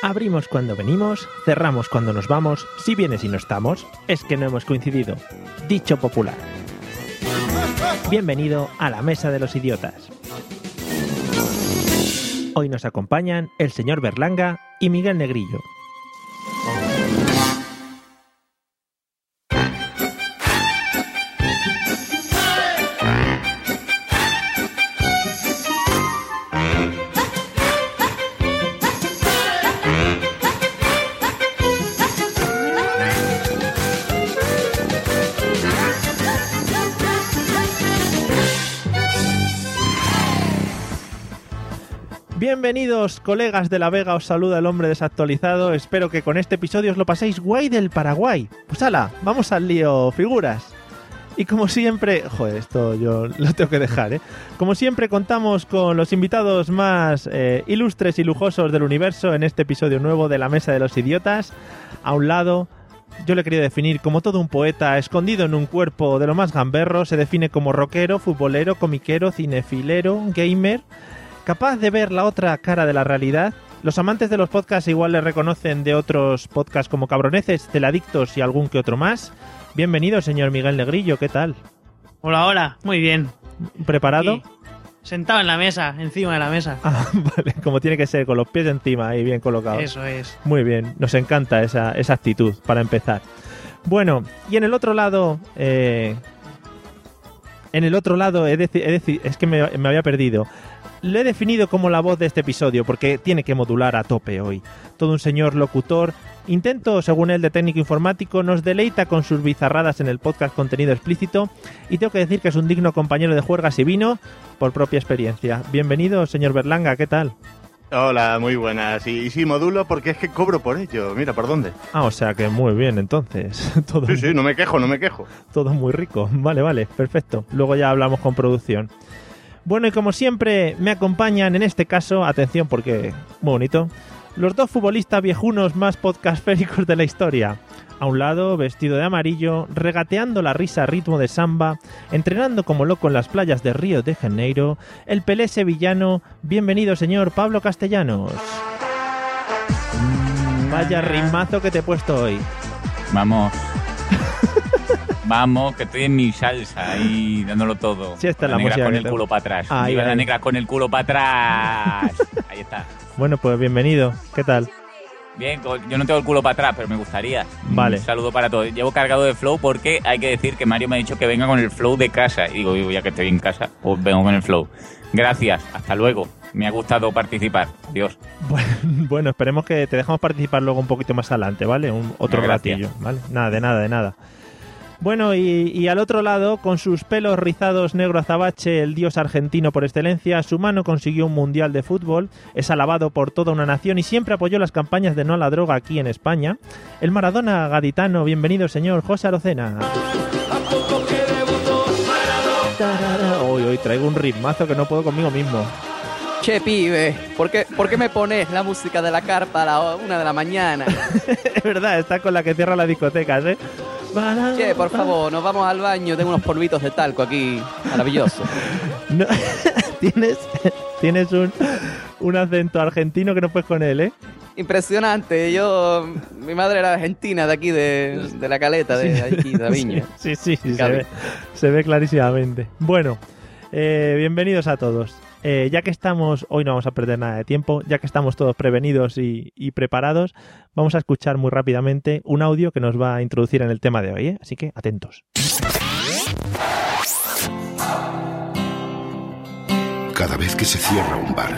Abrimos cuando venimos, cerramos cuando nos vamos, si vienes y no estamos, es que no hemos coincidido. Dicho popular. Bienvenido a la Mesa de los Idiotas. Hoy nos acompañan el señor Berlanga y Miguel Negrillo. Bienvenidos, colegas de la Vega, os saluda el hombre desactualizado. Espero que con este episodio os lo paséis guay del Paraguay. Pues ala, vamos al lío, figuras. Y como siempre, joder, esto yo lo tengo que dejar, ¿eh? Como siempre contamos con los invitados más eh, ilustres y lujosos del universo en este episodio nuevo de La Mesa de los Idiotas. A un lado, yo le quería definir como todo un poeta escondido en un cuerpo de lo más gamberro, se define como rockero, futbolero, comiquero, cinefilero, gamer capaz de ver la otra cara de la realidad. Los amantes de los podcasts igual le reconocen de otros podcasts como Cabroneces, Celadictos y algún que otro más. Bienvenido, señor Miguel Negrillo, ¿qué tal? Hola, hola, muy bien. ¿Preparado? Aquí, sentado en la mesa, encima de la mesa. Ah, vale, como tiene que ser, con los pies encima y bien colocados. Eso es. Muy bien, nos encanta esa, esa actitud para empezar. Bueno, y en el otro lado, eh, en el otro lado, he es que me, me había perdido. Lo he definido como la voz de este episodio porque tiene que modular a tope hoy. Todo un señor locutor. Intento, según él, de técnico informático, nos deleita con sus bizarradas en el podcast contenido explícito y tengo que decir que es un digno compañero de juergas y vino por propia experiencia. Bienvenido, señor Berlanga, ¿qué tal? Hola, muy buenas. Y, y sí, modulo porque es que cobro por ello. Mira, ¿por dónde? Ah, o sea que muy bien, entonces. Todo, Sí, sí, no me quejo, no me quejo. todo muy rico. Vale, vale, perfecto. Luego ya hablamos con producción. Bueno, y como siempre, me acompañan en este caso, atención porque muy bonito, los dos futbolistas viejunos más podcastféricos de la historia. A un lado, vestido de amarillo, regateando la risa a ritmo de samba, entrenando como loco en las playas de Río de Janeiro, el pelé sevillano. Bienvenido, señor Pablo Castellanos. Vaya rimazo que te he puesto hoy. Vamos. Vamos, que estoy en mi salsa ahí dándolo todo. Sí, esta es la negra con el culo para atrás. Ahí, Viva la ahí. negra con el culo para atrás. Ahí está. Bueno, pues bienvenido. ¿Qué tal? Bien, yo no tengo el culo para atrás, pero me gustaría. Vale. Un saludo para todos. Llevo cargado de flow porque hay que decir que Mario me ha dicho que venga con el flow de casa. Y digo, digo, ya que estoy en casa, pues vengo con el flow. Gracias, hasta luego. Me ha gustado participar. Adiós. Bueno, esperemos que te dejamos participar luego un poquito más adelante, ¿vale? Un, otro Gracias. ratillo, ¿vale? Nada, de nada, de nada. Bueno, y, y al otro lado, con sus pelos rizados negro azabache, el dios argentino por excelencia, su mano consiguió un mundial de fútbol, es alabado por toda una nación y siempre apoyó las campañas de no a la droga aquí en España. El Maradona gaditano, bienvenido señor José Arocena. Hoy, hoy traigo un ritmazo que no puedo conmigo mismo. Che, pibe, ¿por qué, por qué me pones la música de la carpa a la una de la mañana? es verdad, está con la que cierra las discotecas, ¿eh? Che, por favor, nos vamos al baño, tengo unos polvitos de talco aquí, maravilloso. No, tienes tienes un, un acento argentino que no puedes con él, ¿eh? Impresionante, yo, mi madre era argentina de aquí, de, de la caleta, de aquí, de la viña. Sí, sí, sí, se ve, se ve clarísimamente. Bueno, eh, bienvenidos a todos. Eh, ya que estamos, hoy no vamos a perder nada de tiempo, ya que estamos todos prevenidos y, preparados, vamos a escuchar muy rápidamente un audio que nos va a introducir en el tema de hoy, ¿eh? Así que atentos. Cada vez que se cierra un bar,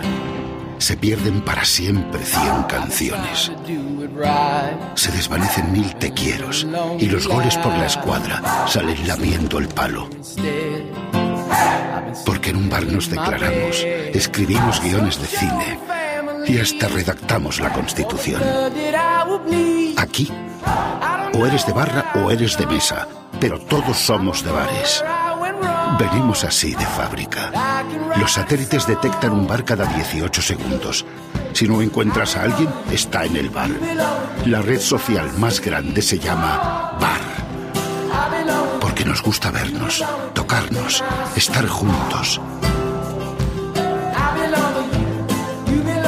se pierden para siempre 100 canciones. Se desvanecen mil te quieros y los goles por la escuadra salen lamiendo el palo. Porque en un bar nos declaramos, escribimos guiones de cine y hasta redactamos la Constitución. Aquí, o eres de barra o eres de mesa, pero todos somos de bares. Venimos así de fábrica. Los satélites detectan un bar cada 18 segundos. Si no encuentras a alguien, está en el bar. La red social más grande se llama Bar. Porque nos gusta vernos, tocarnos, estar juntos.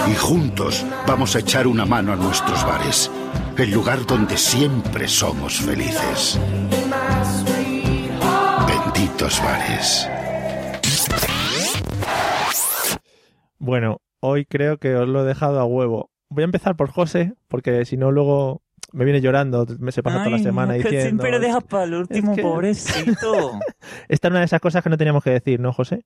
Y juntos vamos a echar una mano a nuestros bares. El lugar donde siempre somos felices. Benditos bares. Bueno, hoy creo que os lo he dejado a huevo. Voy a empezar por José, porque si no luego me viene llorando, me se pasa toda la semana no, que diciendo... siempre dejas para el último, Es que- pobrecito. Esta es una de esas cosas que no teníamos que decir, ¿no, José?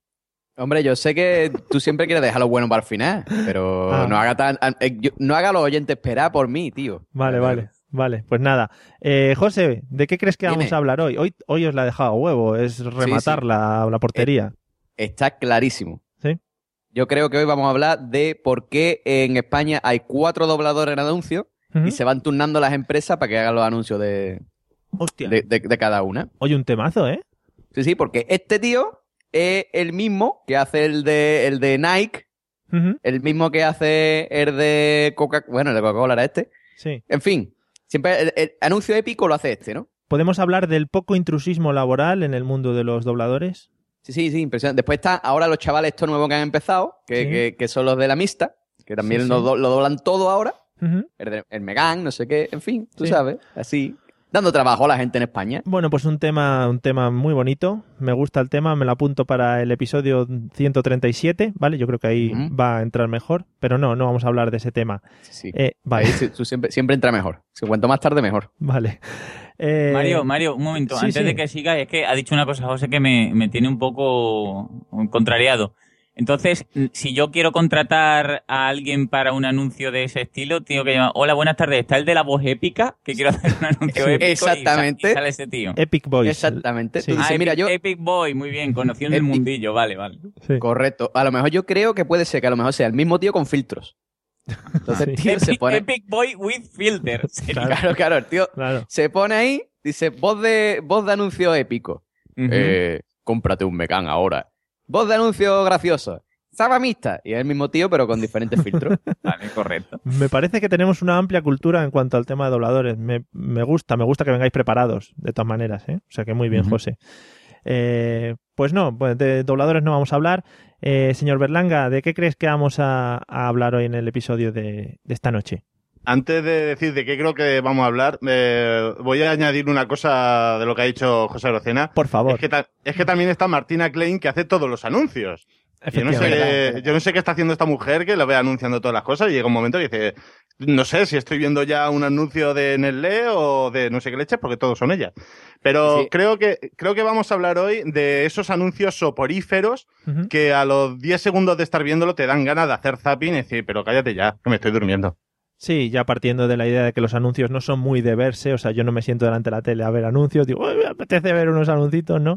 Hombre, yo sé que tú siempre quieres dejar lo bueno para el final, pero Ah. no haga tan, eh, yo- no haga a los oyentes esperar por mí, tío. Vale, vale, vale. Pues nada. Eh, José, ¿de qué crees que vamos a hablar hoy? Hoy, hoy os la he dejado a huevo, es rematar sí. La, la portería. Está clarísimo. ¿Sí? Yo creo que hoy vamos a hablar de por qué en España hay cuatro dobladores en anuncios Y se van turnando las empresas para que hagan los anuncios de, Hostia. de, de- de cada una. Oye, un temazo, ¿eh? Sí, sí, porque este tío es el mismo que hace el de, el de Nike, el mismo que hace el de Coca, bueno, el de Coca-Cola era este. Sí. En fin, siempre el, el anuncio épico lo hace este, ¿no? ¿Podemos hablar del poco intrusismo laboral en el mundo de los dobladores? Sí, sí, sí, impresionante. Después están ahora los chavales estos nuevos que han empezado, que, Sí. que- que son los de la mixta, que también Sí, lo, sí. do- lo doblan todo ahora. El, Megan, no sé qué, en fin, tú Sí. sabes, así. Dando trabajo a la gente en España. Bueno, pues un tema, un tema muy bonito. Me gusta el tema, me lo apunto para el episodio 137, ¿vale? Yo creo que ahí va a entrar mejor, pero no, no vamos a hablar de ese tema. Sí, sí. Eh, vale, sí, tú siempre, siempre entra mejor. Si cuanto más tarde, mejor. vale. Eh, Mario, Mario, un momento, sí, antes sí. de que siga, es que ha dicho una cosa, José, que me, me tiene un poco contrariado. Entonces, si yo quiero contratar a alguien para un anuncio de ese estilo, tengo que llamar, hola, buenas tardes, ¿está el de la voz épica? Que quiero hacer un anuncio épico. Exactamente. Y sale ese tío. Epic Boys. Exactamente. Sí. Tú dices, Ah, mira, Epic, yo... Epic Boy, muy bien, conociendo el Epic- mundillo, vale, vale. Sí. Correcto. A lo mejor yo creo que puede ser que a lo mejor sea el mismo tío con filtros. Entonces el Sí. tío se pone... Epic Boy with filter. Claro, claro, el tío Claro. se pone ahí, dice, voz de, voz de anuncio épico. Eh, cómprate un Mecan ahora. Voz de anuncio gracioso. Sabamista. Y es el mismo tío, pero con diferentes filtros. Vale, correcto. Me parece que tenemos una amplia cultura en cuanto al tema de dobladores. Me, me gusta, me gusta que vengáis preparados, de todas maneras, ¿eh? O sea que muy bien. José. Eh, pues no, pues de dobladores no vamos a hablar. Eh, señor Berlanga, ¿de qué crees que vamos a, a hablar hoy en el episodio de, de esta noche? Antes de decir de qué creo que vamos a hablar, eh, voy a añadir una cosa de lo que ha dicho José Rocena. Por favor. Es que, ta- es que también está Martina Klein que hace todos los anuncios. Yo no, sé, yo no sé qué está haciendo esta mujer que lo ve anunciando todas las cosas y llega un momento que dice, no sé si estoy viendo ya un anuncio de Nestlé o de no sé qué leche porque todos son ellas. Pero Sí. creo que creo que vamos a hablar hoy de esos anuncios soporíferos que a los 10 segundos de estar viéndolo te dan ganas de hacer zapping y decir, pero cállate ya, que me estoy durmiendo. Sí, ya partiendo de la idea de que los anuncios no son muy de verse, o sea, yo no me siento delante de la tele a ver anuncios, digo, "Uy, me apetece ver unos anuncios, ¿no?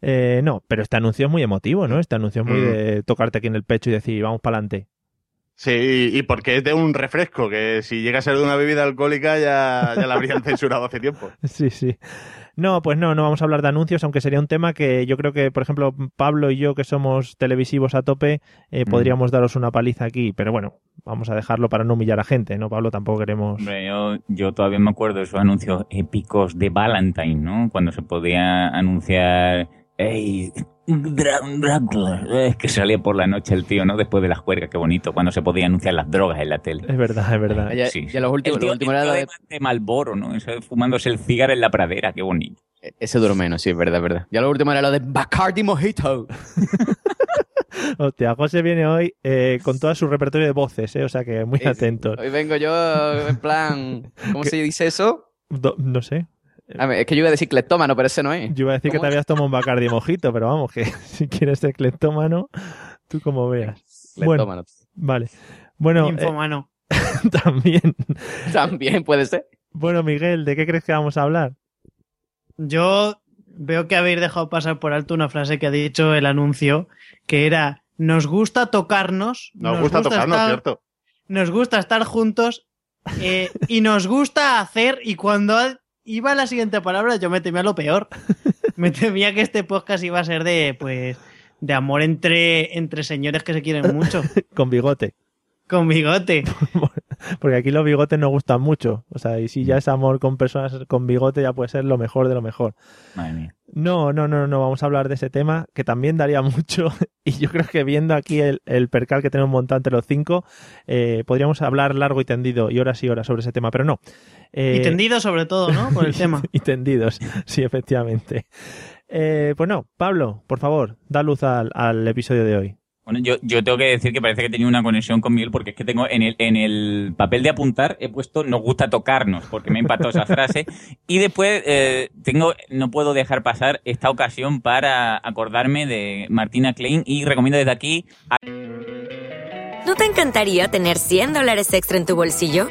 Eh, no, pero este anuncio es muy emotivo, ¿no? Este anuncio es muy Mm. de tocarte aquí en el pecho y decir, vamos para adelante. Sí, y, y porque es de un refresco, que si llega a ser de una bebida alcohólica ya, ya la habrían censurado hace tiempo. Sí, sí. No, pues no, no vamos a hablar de anuncios, aunque sería un tema que yo creo que, por ejemplo, Pablo y yo, que somos televisivos a tope, eh, Mm. podríamos daros una paliza aquí, pero bueno, vamos a dejarlo para no humillar a gente, ¿no, Pablo? Tampoco queremos... Hombre, yo, yo todavía me acuerdo de esos anuncios épicos de Valentine, ¿no? Cuando se podía anunciar, Dracula", es que salía por la noche el tío, ¿no? Después de las juergas, qué bonito, cuando se podía anunciar las drogas en la tele. Es verdad, es verdad. Ya, Sí, ya sí. los últimos, el tío, los últimos el era tío de, de- Malboro, ¿no? Eso, fumándose el cigarro en la pradera, qué bonito. Ese duró menos, sí, es verdad, es verdad. Ya lo último era lo de Bacardi Mojito. Hostia, José viene hoy eh, con todo su repertorio de voces, ¿eh? O sea que muy atentos. Hoy vengo yo en plan... ¿Cómo se dice eso? Do- no sé, A ver, es que yo iba a decir cleptómano, pero ese no es. yo iba a decir que te habías tomado un Bacardi mojito, pero vamos, que si quieres ser cleptómano, tú como veas. Bueno, Cleptómano. vale. Bueno, eh, Infomano. también. También puede ser. Bueno, Miguel, ¿de qué crees que vamos a hablar? Yo veo que habéis dejado pasar por alto una frase que ha dicho el anuncio, que era, nos gusta tocarnos. Nos, gusta tocarnos, estar- ¿cierto? nos gusta estar juntos eh, y nos gusta hacer. Y cuando iba a la siguiente palabra, yo me temía lo peor. Me temía que este podcast iba a ser de, pues, de amor entre, entre señores que se quieren mucho. Con bigote. Con bigote. Porque aquí los bigotes no gustan mucho. O sea, y si ya es amor con personas con bigote, ya puede ser lo mejor de lo mejor. Madre mía. No, no, no, no, vamos a hablar de ese tema, que también daría mucho. Y yo creo que viendo aquí el, el percal que tenemos montado entre los cinco, eh, podríamos hablar largo y tendido y horas y horas sobre ese tema, pero no. Eh, Y tendido sobre todo, ¿no? Por el tema. y tendidos, sí, efectivamente. Eh, pues no, Pablo, por favor, da luz al, al episodio de hoy. Bueno, yo, yo tengo que decir que parece que he tenido una conexión con Miguel porque es que tengo en el, en el papel de apuntar he puesto nos gusta tocarnos porque me ha impactado esa frase y después eh, tengo no puedo dejar pasar esta ocasión para acordarme de Martina Klein y recomiendo desde aquí a ¿No te encantaría tener 100 dólares extra en tu bolsillo?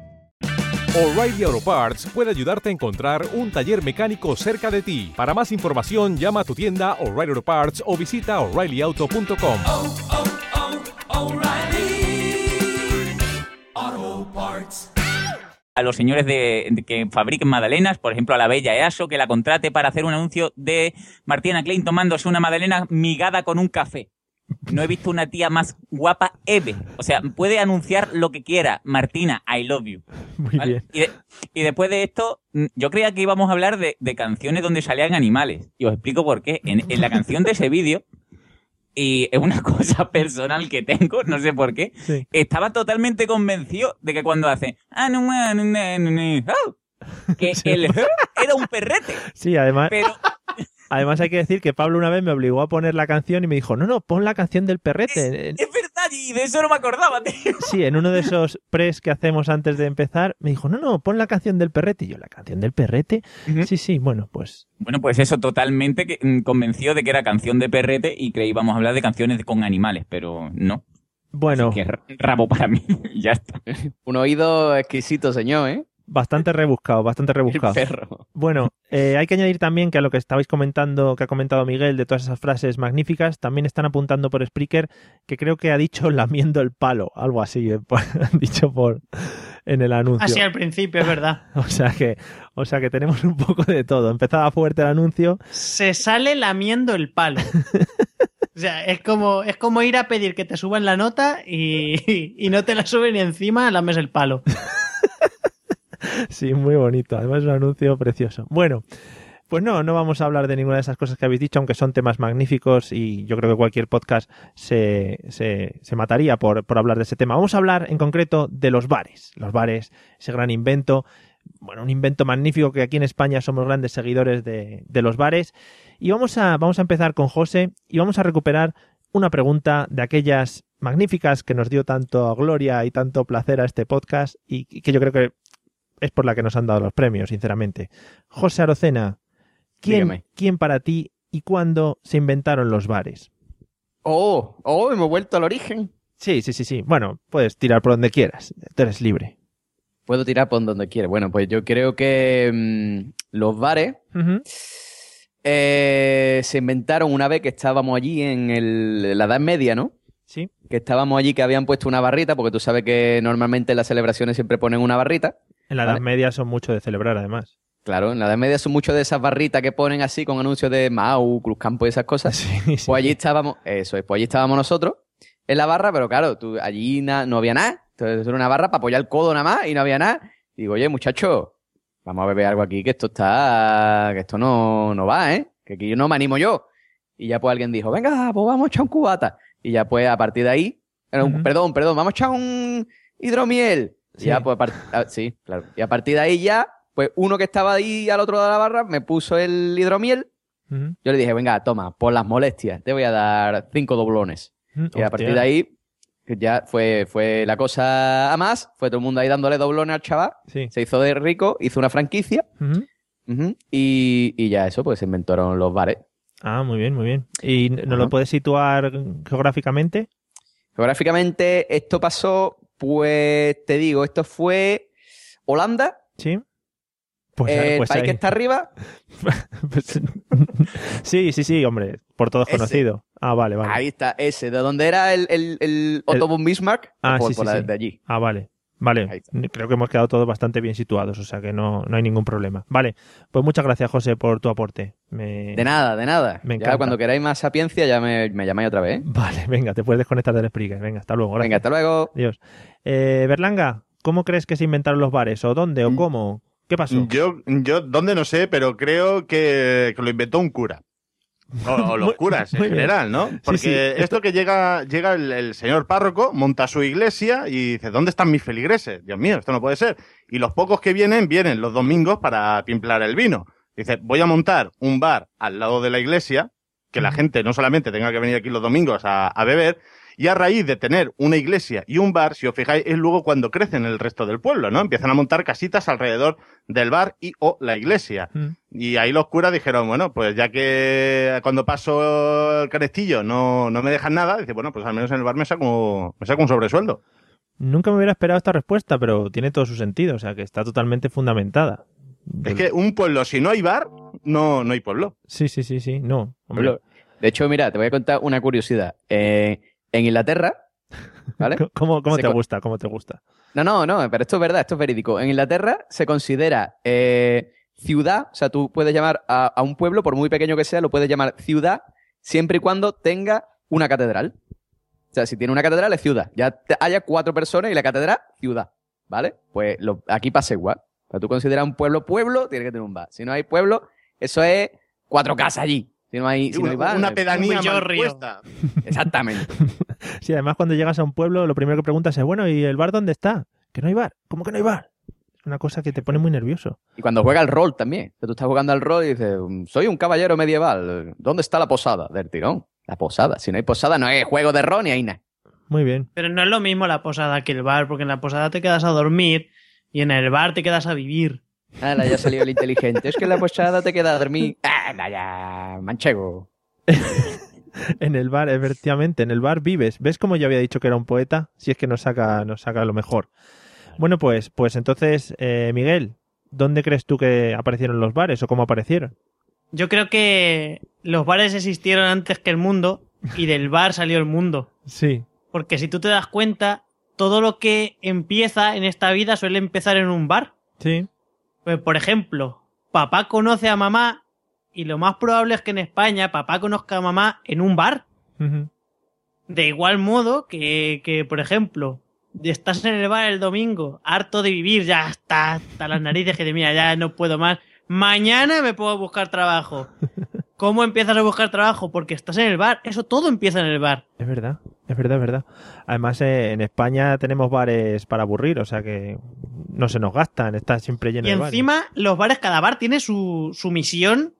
O'Reilly Auto Parts puede ayudarte a encontrar un taller mecánico cerca de ti. Para más información, llama a tu tienda O'Reilly Auto Parts o visita oreillyauto.com. a los señores de, de que fabriquen magdalenas, por ejemplo a la bella EASO, que la contrate para hacer un anuncio de Martina Klein tomándose una magdalena migada con un café. No he visto una tía más guapa ever. O sea, puede anunciar lo que quiera. Martina, I love you. Muy ¿Vale? bien. Y, de- y después de esto, mm, yo creía que íbamos a hablar de, de canciones donde salían animales. Y os explico por qué. En, en la canción de ese vídeo, y es una cosa personal que tengo, no sé por qué, Sí. estaba totalmente convencido de que cuando hace "Ah, no, ma, no, no, no, no", ¡au! que el era un perrete. Sí, además, Pero además hay que decir que Pablo una vez me obligó a poner la canción y me dijo, no, no, pon la canción del perrete. es verdad, y de eso no me acordaba, tío. Sí, en uno de esos pres que hacemos antes de empezar, me dijo, no, no, pon la canción del perrete. Y yo, ¿la canción del perrete? Sí, sí, bueno, pues Bueno, pues eso, totalmente que, mm, convencido de que era canción de perrete y que íbamos a hablar de canciones con animales, pero no. bueno, Que r- rabo para mí, ya está. Un oído exquisito, señor, ¿eh? Bastante rebuscado, bastante El rebuscado. perro. Bueno, eh, hay que añadir también que a lo que estabais comentando, que ha comentado Miguel, de todas esas frases magníficas, también están apuntando por Spreaker que creo que ha dicho lamiendo el palo, algo así, eh, por- dicho por en el anuncio. Así al principio, es verdad. O sea que, o sea que tenemos un poco de todo. Empezaba fuerte el anuncio. Se sale lamiendo el palo. O sea, es como, es como ir a pedir que te suban la nota y, y no te la suben y encima lames el palo. Sí, muy bonito. Además es un anuncio precioso. Bueno, pues no, no vamos a hablar de ninguna de esas cosas que habéis dicho, aunque son temas magníficos y yo creo que cualquier podcast se, se, se mataría por, por hablar de ese tema. Vamos a hablar en concreto de los bares. Los bares, ese gran invento. Bueno, un invento magnífico que aquí en España somos grandes seguidores de, de los bares. Y vamos a, vamos a empezar con José y vamos a recuperar una pregunta de aquellas magníficas que nos dio tanto gloria y tanto placer a este podcast y y que yo creo que es por la que nos han dado los premios, sinceramente. José Arocena, ¿quién, Dígame. ¿quién para ti y cuándo se inventaron los bares? Oh, oh, hemos vuelto al origen. Sí, sí, sí, sí. Bueno, puedes tirar por donde quieras. Tú eres libre. Puedo tirar por donde quiera. Bueno, pues yo creo que mm, los bares eh, se inventaron una vez que estábamos allí en, el- en la Edad Media, ¿no? Que estábamos allí que habían puesto una barrita, porque tú sabes que normalmente en las celebraciones siempre ponen una barrita. En la Vale. Edad Media son mucho de celebrar, además. Claro, en la Edad Media son muchas de esas barritas que ponen así con anuncios de Mau, Cruz Campo y esas cosas. Sí, sí. Pues allí estábamos, eso es, pues allí estábamos nosotros en la barra, pero claro, tú, allí na- no había nada. Entonces era una barra para apoyar el codo nada más y no había nada. Y digo, oye, muchacho, vamos a beber algo aquí, que esto está, que esto no, no va, ¿eh? Que aquí yo no me animo yo. Y ya pues alguien dijo, venga, pues vamos a echar un cubata. Y ya pues a partir de ahí, perdón, perdón, vamos a echar un hidromiel. Sí. ya pues a ah, sí, claro. Y a partir de ahí ya, pues uno que estaba ahí al otro lado de la barra me puso el hidromiel. Yo le dije, venga, toma, por las molestias, te voy a dar cinco doblones. Y a partir de ahí, ya fue, fue la cosa a más, fue todo el mundo ahí dándole doblones al chaval, Sí. se hizo de rico, hizo una franquicia, y, y ya eso, pues se inventaron los bares. Ah, muy bien, muy bien. ¿Y nos lo puedes situar geográficamente? Geográficamente, esto pasó, pues te digo, esto fue Holanda, Sí. Pues, el pues país ahí. que está arriba. Pues- sí, sí, sí, hombre, por todos Ese. conocido. Ah, vale, vale. Ahí está, ese, de donde era el, el, el Otto von Bismarck, Ah, por, sí, por sí, la- sí. de allí. Ah, vale. Vale, creo que hemos quedado todos bastante bien situados, o sea que no, no hay ningún problema. Vale, pues muchas gracias, José, por tu aporte. Me- De nada, de nada. Me ya cuando queráis más sapiencia, ya me, me llamáis otra vez. ¿eh? Vale, venga, te puedes desconectar del Spreaker. Venga, hasta luego. gracias. Venga, hasta luego. Adiós. Eh, Berlanga, ¿cómo crees que se inventaron los bares? ¿O dónde? ¿O Mm. cómo? ¿Qué pasó? Yo, yo, ¿dónde no sé? Pero creo que, que lo inventó un cura. O, o los curas en general, ¿no? Porque sí, esto esto- que llega, llega el, el señor párroco, monta su iglesia y dice, ¿dónde están mis feligreses? Dios mío, esto no puede ser. Y los pocos que vienen, vienen los domingos para timplar el vino. Dice, voy a montar un bar al lado de la iglesia, que la gente no solamente tenga que venir aquí los domingos a, a beber, y a raíz de tener una iglesia y un bar, si os fijáis, es luego cuando crecen el resto del pueblo, ¿no? Empiezan a montar casitas alrededor del bar y o la iglesia. Mm. Y ahí los curas dijeron, bueno, pues ya que cuando paso el carestillo no, no me dejan nada, dice, bueno, pues al menos en el bar me saco, me saco un sobresueldo. Nunca me hubiera esperado esta respuesta, pero tiene todo su sentido, o sea que está totalmente fundamentada. Es que un pueblo, si no hay bar, no, no hay pueblo. Sí, sí, sí, sí, no. hombre. De hecho, mira, te voy a contar una curiosidad. Eh, en Inglaterra, ¿vale? ¿Cómo, te gusta? ¿Cómo te gusta? No, no, no, pero esto es verdad, esto es verídico. En Inglaterra se considera eh, ciudad, o sea, tú puedes llamar a, a un pueblo, por muy pequeño que sea, lo puedes llamar ciudad, siempre y cuando tenga una catedral. O sea, si tiene una catedral es ciudad. Ya te- haya cuatro personas y la catedral, ciudad. ¿Vale? Pues lo- aquí pasa igual. O sea, tú consideras un pueblo pueblo, tiene que tener un bar. Si no hay pueblo, eso es cuatro casas allí. Si no hay, si no una, hay bar, una no hay- pedanía Un mal villorrio. puesta. Exactamente. Sí, además cuando llegas a un pueblo, lo primero que preguntas es, bueno, ¿y el bar dónde está? Que no hay bar. ¿Cómo que no hay bar? Es una cosa que te pone muy nervioso. Y cuando juega al rol también. Que tú estás jugando al rol y dices, "Mm, soy un caballero medieval. ¿Dónde está la posada? Del tirón. La posada. Si no hay posada, no hay juego de rol ni hay nada. Muy bien. Pero no es lo mismo la posada que el bar, porque en la posada te quedas a dormir y en el bar te quedas a vivir. Ahora ya salió el inteligente. Es que en la posada te queda a dormir. Ah, no, ya, manchego. En el bar, efectivamente, en el bar vives. ¿Ves cómo yo había dicho que era un poeta? Si es que nos saca, nos saca lo mejor. Bueno, pues, pues entonces, eh, Miguel, ¿dónde crees tú que aparecieron los bares o cómo aparecieron? Yo creo que los bares existieron antes que el mundo y del bar salió el mundo. Sí. Porque si tú te das cuenta, todo lo que empieza en esta vida suele empezar en un bar. Sí. Pues, por ejemplo, papá conoce a mamá y lo más probable es que en España papá conozca a mamá en un bar. De igual modo que, que, por ejemplo, estás en el bar el domingo, harto de vivir, ya está, hasta las narices que te mira, ya no puedo más. Mañana me puedo buscar trabajo. ¿Cómo empiezas a buscar trabajo? Porque estás en el bar. Eso todo empieza en el bar. Es verdad, es verdad, es verdad. Además, eh, en España tenemos bares para aburrir, o sea que no se nos gastan, está siempre lleno Y de bares. encima, los bares, cada bar tiene su, su misión,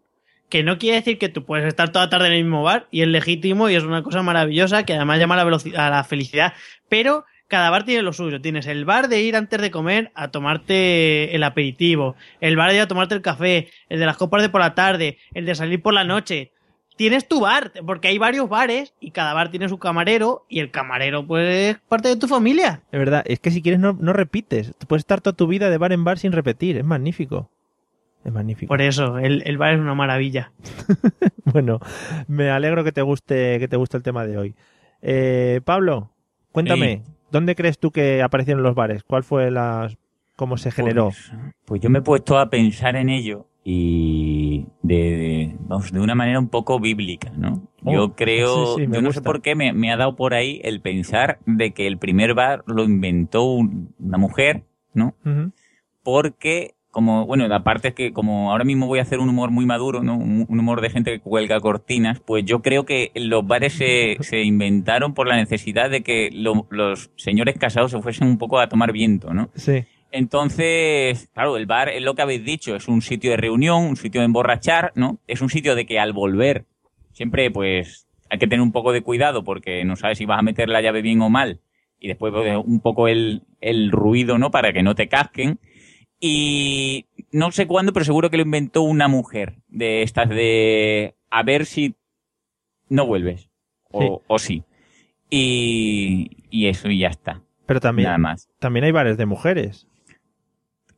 que no quiere decir que tú puedes estar toda tarde en el mismo bar, y es legítimo y es una cosa maravillosa que además llama a la, veloci- a la felicidad. Pero cada bar tiene lo suyo. Tienes el bar de ir antes de comer a tomarte el aperitivo, el bar de ir a tomarte el café, el de las copas de por la tarde, el de salir por la noche. Tienes tu bar, porque hay varios bares y cada bar tiene su camarero y el camarero pues es parte de tu familia. Es verdad, es que si quieres no, no repites. Tú puedes estar toda tu vida de bar en bar sin repetir, es magnífico. Es magnífico. Por eso, el, el bar es una maravilla. Bueno, me alegro que te guste, que te guste el tema de hoy. Eh, Pablo, cuéntame, ¿dónde crees tú que aparecieron los bares? ¿Cuál fue la, cómo se generó? Pues, pues yo me he puesto a pensar en ello y de, de- vamos, de una manera un poco bíblica, ¿no? Oh, yo creo, sí, sí, me yo no sé por qué me, me ha dado por ahí el pensar de que el primer bar lo inventó un- una mujer, ¿no? Porque como bueno aparte es que como ahora mismo voy a hacer un humor muy maduro no un un humor de gente que cuelga cortinas pues yo creo que los bares se, se inventaron por la necesidad de que lo- los señores casados se fuesen un poco a tomar viento no Sí, entonces claro el bar es lo que habéis dicho es un sitio de reunión un sitio de emborrachar no es un sitio de que al volver siempre pues hay que tener un poco de cuidado porque no sabes si vas a meter la llave bien o mal y después pues, un poco el, el ruido no para que no te casquen Y no sé cuándo, pero seguro que lo inventó una mujer de estas de a ver si no vuelves. O, o sí. Y, y eso, y ya está. Pero también, Nada más. también hay bares de mujeres.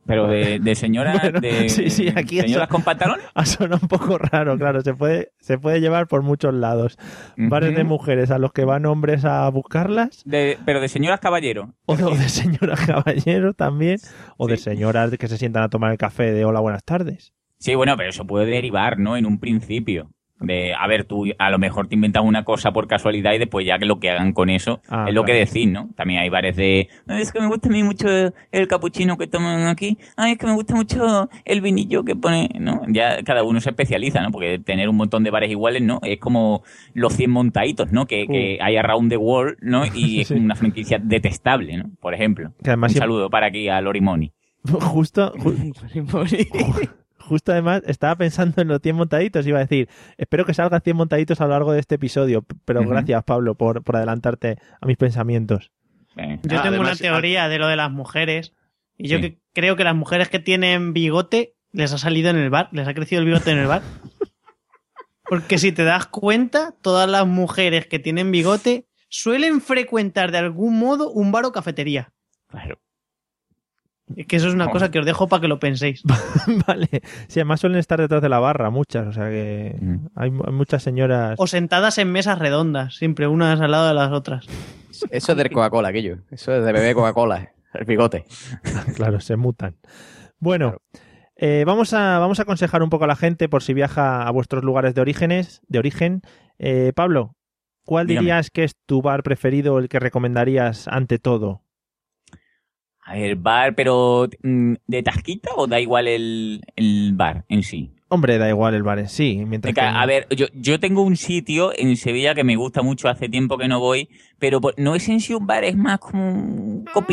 Pero de, de señoras, Bueno, de sí, sí, aquí señoras eso- con pantalones. Sonado un poco raro, claro, se puede, se puede llevar por muchos lados. Bares de mujeres a los que van hombres a buscarlas, De- pero de señoras caballero. o de, señoras caballeros también, o de señoras que se sientan a tomar el café de hola, buenas tardes. Sí, bueno, pero eso puede derivar, ¿no? En un principio. De, a ver, tú a lo mejor te inventas una cosa por casualidad y después ya que lo que hagan con eso Ah, es lo que decís, ¿no? También hay bares de, "Ay, es que me gusta a mí mucho el capuchino que toman aquí, ay, es que me gusta mucho el vinillo que pone, ¿no? Ya cada uno se especializa, ¿no? Porque tener un montón de bares iguales, ¿no? Es como los 100 montaditos, ¿no? Que, que hay around the world, ¿no? Y es Sí. una franquicia detestable, ¿no? Por ejemplo. Que además un siempre- saludo para aquí a Lorimoni. Justo, ju- justo además estaba pensando en los 100 montaditos, iba a decir, espero que salgan 100 montaditos a lo largo de este episodio, pero gracias Pablo por, por adelantarte a mis pensamientos. Yo Ah, tengo una además- teoría de lo de las mujeres. Y yo Sí. que creo que las mujeres que tienen bigote les ha salido en el bar, les ha crecido el bigote en el bar. Porque si te das cuenta, todas las mujeres que tienen bigote suelen frecuentar de algún modo un bar o cafetería. claro. Es que eso es una cosa que os dejo para que lo penséis. vale, sí, además suelen estar detrás de la barra, muchas, o sea que Mm. hay, muchas señoras... O sentadas en mesas redondas, siempre unas al lado de las otras. Eso es del Coca-Cola, aquello. Eso es de beber Coca-Cola. El bigote. Claro, se mutan. Bueno, eh, vamos, a, vamos a aconsejar un poco a la gente por si viaja a vuestros lugares de orígenes, de origen. Eh, Pablo, ¿cuál Dígame. dirías que es tu bar preferido, el que recomendarías ante todo? A ver, bar, pero mm, ¿de tasquita o da igual el, el bar en sí? Hombre, da igual el bar en sí. Mientras Venga, que- A ver, yo, yo tengo un sitio en Sevilla que me gusta mucho, hace tiempo que no voy, pero no es en sí un bar, es más como un copi.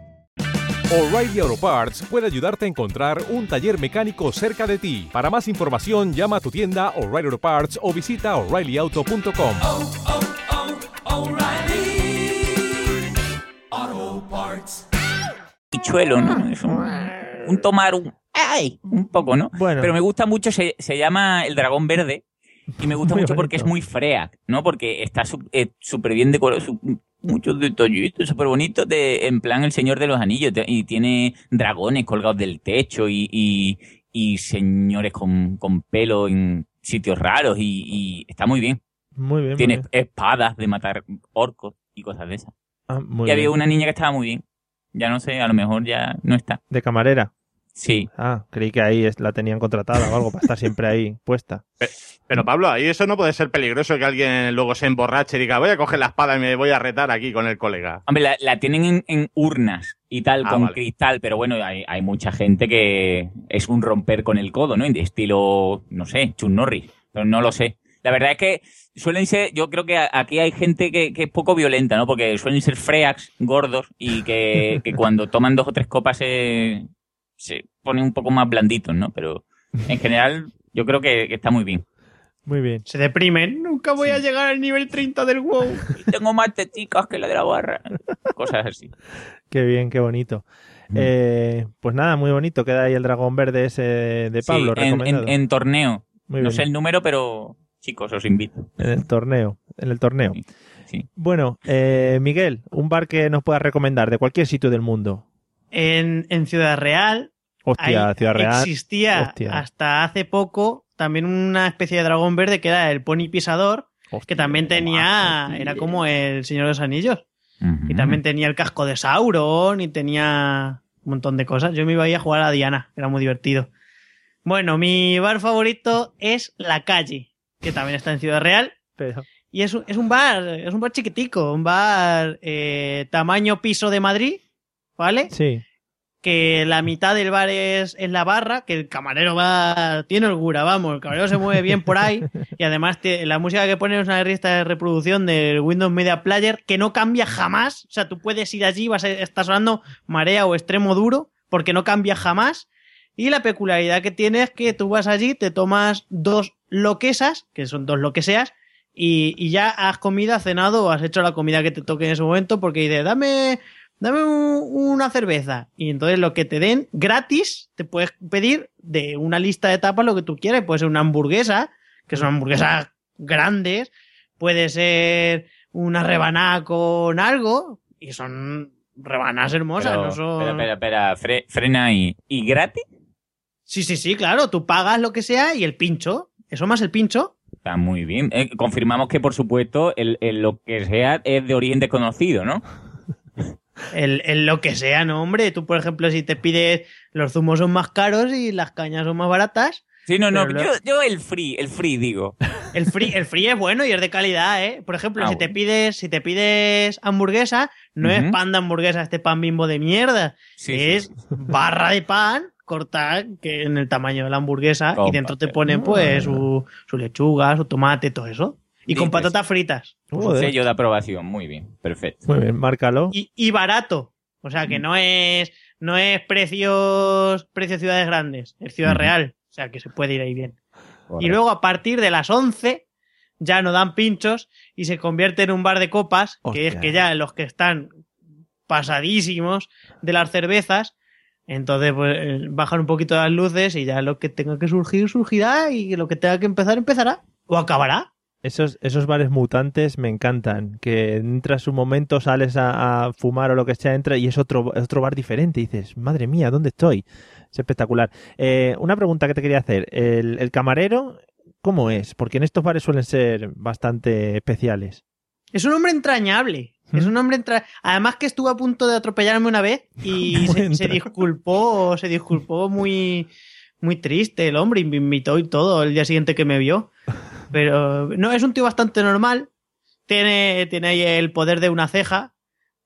O'Reilly Auto Parts puede ayudarte a encontrar un taller mecánico cerca de ti. Para más información, llama a tu tienda O'Reilly Auto Parts o visita oreillyauto.com. Pichuelo, ¿no? Es un, un tomar, un, ¡ay! un poco, ¿no? Bueno. Pero me gusta mucho, se, se llama el dragón verde y me gusta Muy mucho porque es muy freak, ¿no? Porque está eh, súper bien decorado, su- muchos detallitos, súper bonitos, de, en plan el Señor de los Anillos, te- y tiene dragones colgados del techo y, y, y señores con, con pelo en sitios raros y, y está muy bien. Muy bien. muy Tiene bien. espadas de matar orcos y cosas de esas. Ah, muy y había bien. una niña que estaba muy bien. Ya no sé, a lo mejor ya no está. De camarera. Sí. Ah, creí que ahí es- la tenían contratada o algo para estar siempre ahí puesta. Pero Pablo, ahí eso no puede ser peligroso que alguien luego se emborrache y diga, voy a coger la espada y me voy a retar aquí con el colega. Hombre, la, la tienen en, en urnas y tal, Ah, con vale. cristal, pero bueno, hay, hay mucha gente que es un romper con el codo, ¿no? De estilo, no sé, Chun Norris, pero no lo sé. La verdad es que suelen ser, yo creo que aquí hay gente que, que es poco violenta, ¿no? Porque suelen ser freaks, gordos, y que, que cuando toman dos o tres copas se, se ponen un poco más blanditos, ¿no? Pero en general yo creo que, que está muy bien. Muy bien. Se deprimen. Nunca voy a llegar al nivel 30 del WoW. Y tengo más teticas que la de la barra. Cosas así. Qué bien, qué bonito. Eh, pues nada, muy bonito. Queda ahí el dragón verde ese de Pablo, Sí, en, recomendado. en- en torneo. Muy no bien. sé el número, pero chicos, os invito. En el torneo. En el torneo. Sí, sí. Bueno, eh, Miguel, un bar que nos puedas recomendar de cualquier sitio del mundo. En, en Ciudad Real Hostia, ahí Ciudad Real. existía Hostia. hasta hace poco también una especie de dragón verde que era el pony pisador, que también tenía, era como el Señor de los Anillos. Y también tenía el casco de Sauron y tenía un montón de cosas. Yo me iba ahí a jugar a Diana, era muy divertido. Bueno, mi bar favorito es La Calle, que también está en Ciudad Real. Pero- Y es un, es un bar, es un bar chiquitico, un bar eh, tamaño piso de Madrid, ¿vale? Sí. Que la mitad del bar es, es la barra, que el camarero va, tiene holgura, vamos, el camarero se mueve bien por ahí y además te- la música que pone es una lista de reproducción del Windows Media Player que no cambia jamás, o sea, tú puedes ir allí, vas a estar sonando marea o extremo duro, porque no cambia jamás. Y la peculiaridad que tiene es que tú vas allí, te tomas dos loquesas, que son dos lo que seas, y, y ya has comido, has cenado o has hecho la comida que te toque en ese momento porque dices, dame, dame un- una cerveza. Y entonces lo que te den gratis, te puedes pedir de una lista de tapas lo que tú quieras. Puede ser una hamburguesa, que son hamburguesas grandes, puede ser una rebanada con algo, y son rebanadas hermosas, Pero, no son... Espera, espera, espera, fre- frena ahí. ¿Y gratis? Sí, sí, sí, claro, tú pagas lo que sea y el pincho. Eso más el pincho. Está muy bien. Eh, confirmamos que, por supuesto, el, el lo que sea es de origen desconocido, ¿no? El, el lo que sea, no, hombre. Tú, por ejemplo, si te pides, los zumos son más caros y las cañas son más baratas. Sí, no, no, yo, el free, el free digo. El free, el free es bueno y es de calidad, ¿eh? Por ejemplo, Ah, si te pides, si te pides hamburguesa, no es pan de hamburguesa, este pan bimbo de mierda. Sí, es sí. barra de pan cortada que en el tamaño de la hamburguesa y dentro te ponen pues su, su lechuga, su tomate, todo eso. Y con patatas fritas. Un sello de aprobación, muy bien, perfecto. Muy bien, márcalo. y, y barato. O sea que no es, no es precios, precios ciudades grandes, es ciudad Ujú. real. O sea que se puede ir ahí bien. Y luego a partir de las 11 ya no dan pinchos y se convierte en un bar de copas, que es que ya los que están pasadísimos de las cervezas, entonces pues, eh, bajan un poquito las luces y ya lo que tenga que surgir surgirá y lo que tenga que empezar empezará o acabará. Esos, esos bares mutantes me encantan. Que entras un momento, sales a, a fumar o lo que sea, entra y es otro, es otro bar diferente. Y dices, madre mía, ¿dónde estoy? Es espectacular. Eh, una pregunta que te quería hacer. El, el camarero, ¿cómo es? Porque en estos bares suelen ser bastante especiales. Es un hombre entrañable. Es ¿Mm? un hombre entra... Además que estuvo a punto de atropellarme una vez y se, disculpó, se disculpó muy, muy triste el hombre y me invitó y todo el día siguiente que me vio. Pero no, es un tío bastante normal. Tiene, tiene ahí el poder de una ceja,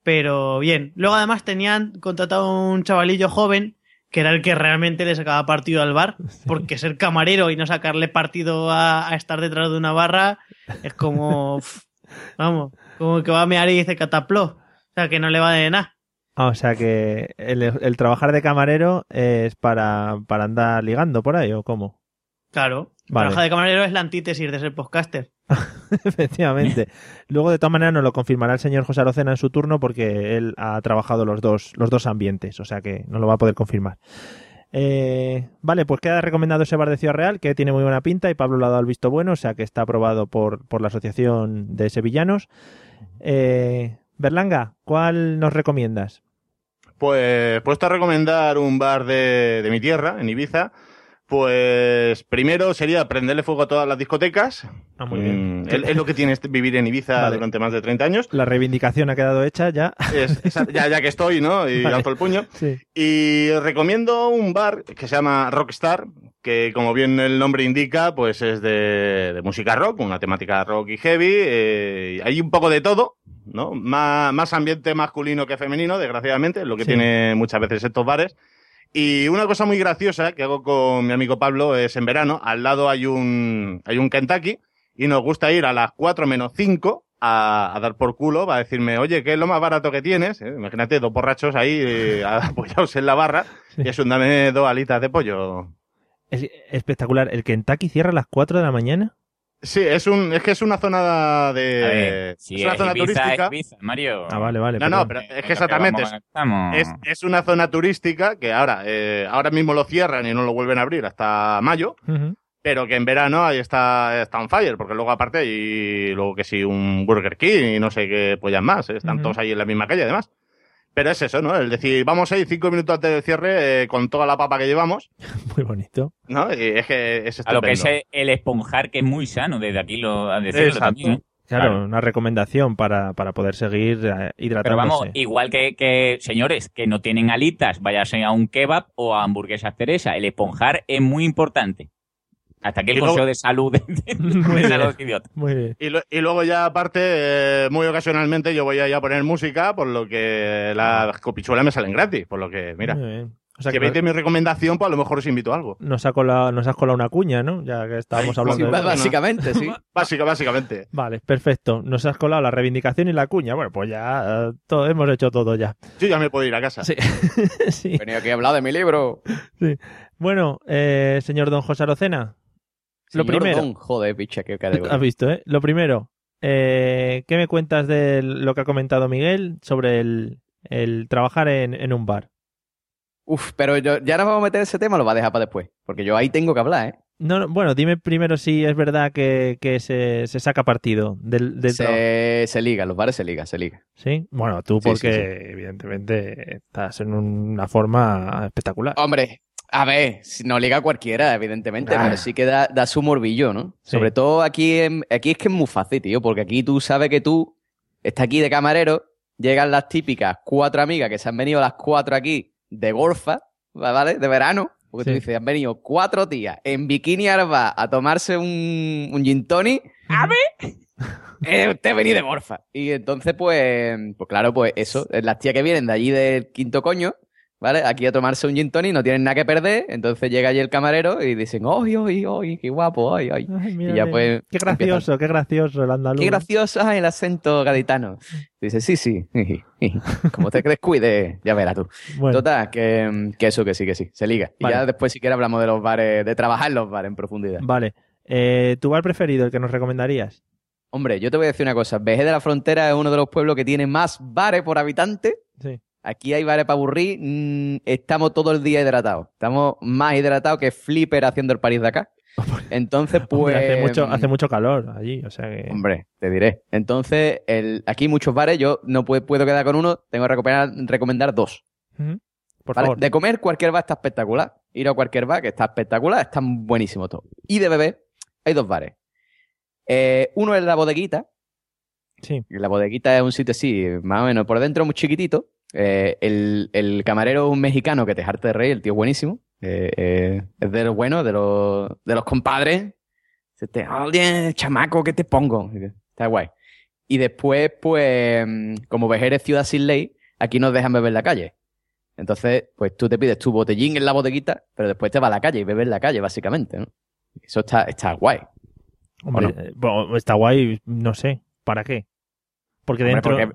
pero bien. Luego además tenían contratado a un chavalillo joven que era el que realmente le sacaba partido al bar, porque ser camarero y no sacarle partido a, a estar detrás de una barra es como, vamos, como que va a mear y dice catapló, o sea que no le va de nada. Ah, o sea que el, el trabajar de camarero es para, para andar ligando por ahí, ¿o cómo? Claro, Vale. trabajar de camarero es la antítesis de ser podcaster. Efectivamente. Luego, de todas maneras, nos lo confirmará el señor José Arocena en su turno porque él ha trabajado los dos, los dos ambientes, o sea que no lo va a poder confirmar. Eh, vale, pues queda recomendado ese bar de Ciudad Real, que tiene muy buena pinta y Pablo le ha dado el visto bueno, o sea que está aprobado por, por la Asociación de Sevillanos. Eh, Berlanga, ¿cuál nos recomiendas? Pues puesto a recomendar un bar de, de mi tierra, en Ibiza, pues primero sería prenderle fuego a todas las discotecas. Ah, muy bien. Mm, es, lo que tiene vivir en Ibiza Vale. durante más de 30 años. La reivindicación ha quedado hecha ya. Es- ya, ya que estoy, ¿no? Y Vale. alto el puño. Sí. Y recomiendo un bar que se llama Rockstar, que como bien el nombre indica, pues es de, de música rock, una temática rock y heavy. eh, hay un poco de todo, ¿no? Más, más ambiente masculino que femenino, desgraciadamente, lo que Sí. tiene muchas veces estos bares. Y una cosa muy graciosa que hago con mi amigo Pablo es en verano, al lado hay un, hay un Kentucky y nos gusta ir a las 4 menos 5 a, a dar por culo, va a decirme, oye, ¿qué es lo más barato que tienes? Eh, Imagínate, dos borrachos ahí eh, apoyados en la barra Sí. y es un dame dos alitas de pollo. Es espectacular. ¿El Kentucky cierra a las 4 de la mañana? Sí, es un, es que es una zona A de, ver, si es una es zona Ibiza, turística. Ibiza, Mario. Ah, vale, vale. No, no, pero es que exactamente es, es, es una zona turística que ahora, eh, ahora mismo lo cierran y no lo vuelven a abrir hasta mayo. Pero que en verano ahí está, está on fire, porque luego aparte hay luego que sí un Burger King y no sé qué pollas más, ¿eh? están todos ahí en la misma calle además. Pero es eso, ¿no? El decir, vamos ahí cinco minutos antes del cierre eh, con toda la papa que llevamos, Muy bonito. ¿no? Y es que es A lo que es el esponjar, que es muy sano, desde aquí lo a decirlo Exacto. también. ¿eh? Claro, Claro. una recomendación para, para poder seguir eh, hidratándose. Pero vamos, igual que, que, señores, que no tienen alitas, váyase a un kebab o a hamburguesas Teresa. El esponjar es muy importante. Hasta aquí el Y luego- consejo de salud de, de- Muy de bien. los idiotas. Muy bien. Y, lo- y luego ya aparte, eh, muy ocasionalmente yo voy a, a poner música, por lo que las copichuelas me salen gratis, por lo que, mira, Muy bien. O sea que que veis mi recomendación, pues a lo mejor os invito a algo. nos, ha colado, nos has colado una cuña, ¿no? Ya que estábamos Ay, hablando Sí, de básicamente, sí. Básica, básicamente. Vale, perfecto. Nos has colado la reivindicación y la cuña. Bueno, pues ya eh, todo, hemos hecho todo ya. Yo ya me puedo ir a casa. Sí. sí. He venido aquí a hablar de mi libro. Bueno, eh, señor Don José Arocena, Lo Señor primero. Don, joder, picha, qué has visto, ¿eh? Lo primero, eh, ¿qué me cuentas de lo que ha comentado Miguel sobre el, el trabajar en, en un bar? Uf, pero yo, ya nos vamos a meter ese tema, lo va a dejar para después. Porque yo ahí tengo que hablar, ¿eh? No, no, bueno, dime primero si es verdad que, que se, se saca partido del, del trabajo. Se, se liga, los bares se liga, se liga. Sí, bueno, tú Sí, porque sí, sí. evidentemente estás en una forma espectacular. Hombre, a ver, no liga cualquiera, evidentemente, Ah. pero sí que da, da su morbillo, ¿no? Sí. Sobre todo aquí, en- aquí es que es muy fácil, tío, porque aquí tú sabes que tú estás aquí de camarero, llegan las típicas cuatro amigas que se han venido las cuatro aquí de golfa, ¿vale? De verano. Porque Sí. tú dices, han venido cuatro tías en bikini arba a tomarse un, un gin tonic. ¡A ver! Eh, usted vení de golfa. Y entonces, pues, pues claro, pues eso, las tías que vienen de allí del quinto coño, ¿vale? Aquí a tomarse un gin tonic, no tienen nada que perder, entonces llega allí el camarero y dicen, ¡ay, ay, ay, qué guapo, ay, ay! Ay, y ya pues Qué gracioso, qué gracioso el andaluz. ¡Qué gracioso el acento gaditano! Dice, sí, sí, como te descuide, ya verás tú. Bueno, Total, que, que eso, que sí, que sí, se liga. Y ya después si quieres hablamos de los bares, de trabajar los bares en profundidad. vale. Eh, ¿Tu bar preferido, el que nos recomendarías? Hombre, yo te voy a decir una cosa, Veje de la Frontera es uno de los pueblos que tiene más bares por habitante Sí. Aquí hay bares para aburrir. mm, estamos todo el día hidratados. Estamos más hidratados que Flipper haciendo el París de acá. Entonces, pues. Hombre, hace, mucho, hace mucho calor allí, o sea que... Hombre, te diré. Entonces, el, aquí hay muchos bares. Yo no puedo, puedo quedar con uno. Tengo que recomendar, recomendar dos. Por ¿vale? favor. De comer, cualquier bar está espectacular. Ir a cualquier bar que está espectacular, están buenísimos todos. Y de beber, hay dos bares. Eh, uno es la bodeguita. Sí. La bodeguita es un sitio así, más o menos, por dentro muy chiquitito. Eh, el, el camarero es un mexicano que te jarte de reír, el tío es buenísimo. Eh, eh, es de los buenos, de los, de los compadres. Dice, te- oye, chamaco, ¿qué te pongo? Está guay. Y después, pues, mm, como Vejer es ciudad sin ley, aquí nos dejan beber en la calle. Entonces, pues tú te pides tu botellín en la bodeguita, pero después te vas a la calle y bebes en la calle, básicamente, ¿no? Eso está, está guay. Hombre, ¿o no? bueno, está guay, no sé. ¿Para qué? Porque Hombre, dentro... porque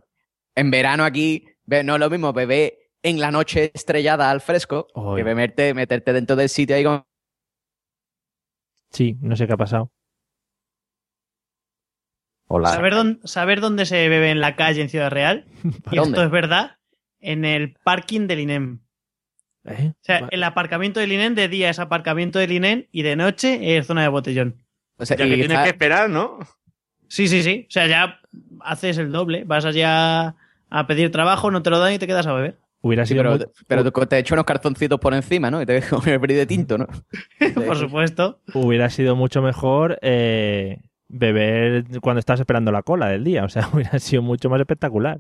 en verano aquí no es lo mismo beber en la noche estrellada al fresco Oy. que beberte, meterte dentro del sitio ahí con... Sí, no sé qué ha pasado. Hola. ¿Saber dónde, saber dónde se bebe en la calle en Ciudad Real? Y ¿Dónde? esto es verdad. En el parking del INEM. ¿Eh? O sea, el aparcamiento del INEM de día es aparcamiento del INEM y de noche es zona de botellón. O sea, Ya que tienes está- que esperar, ¿no? Sí, sí, sí. O sea, ya haces el doble. Vas allá a pedir trabajo, no te lo dan y te quedas a beber. Hubiera Sí, sido pero, muy- pero te, te echo unos cartoncitos por encima, ¿no? Y te dejo el brillo de tinto, ¿no? Por supuesto. hubiera sido mucho mejor eh, beber cuando estás esperando la cola del día. O sea, hubiera sido mucho más espectacular.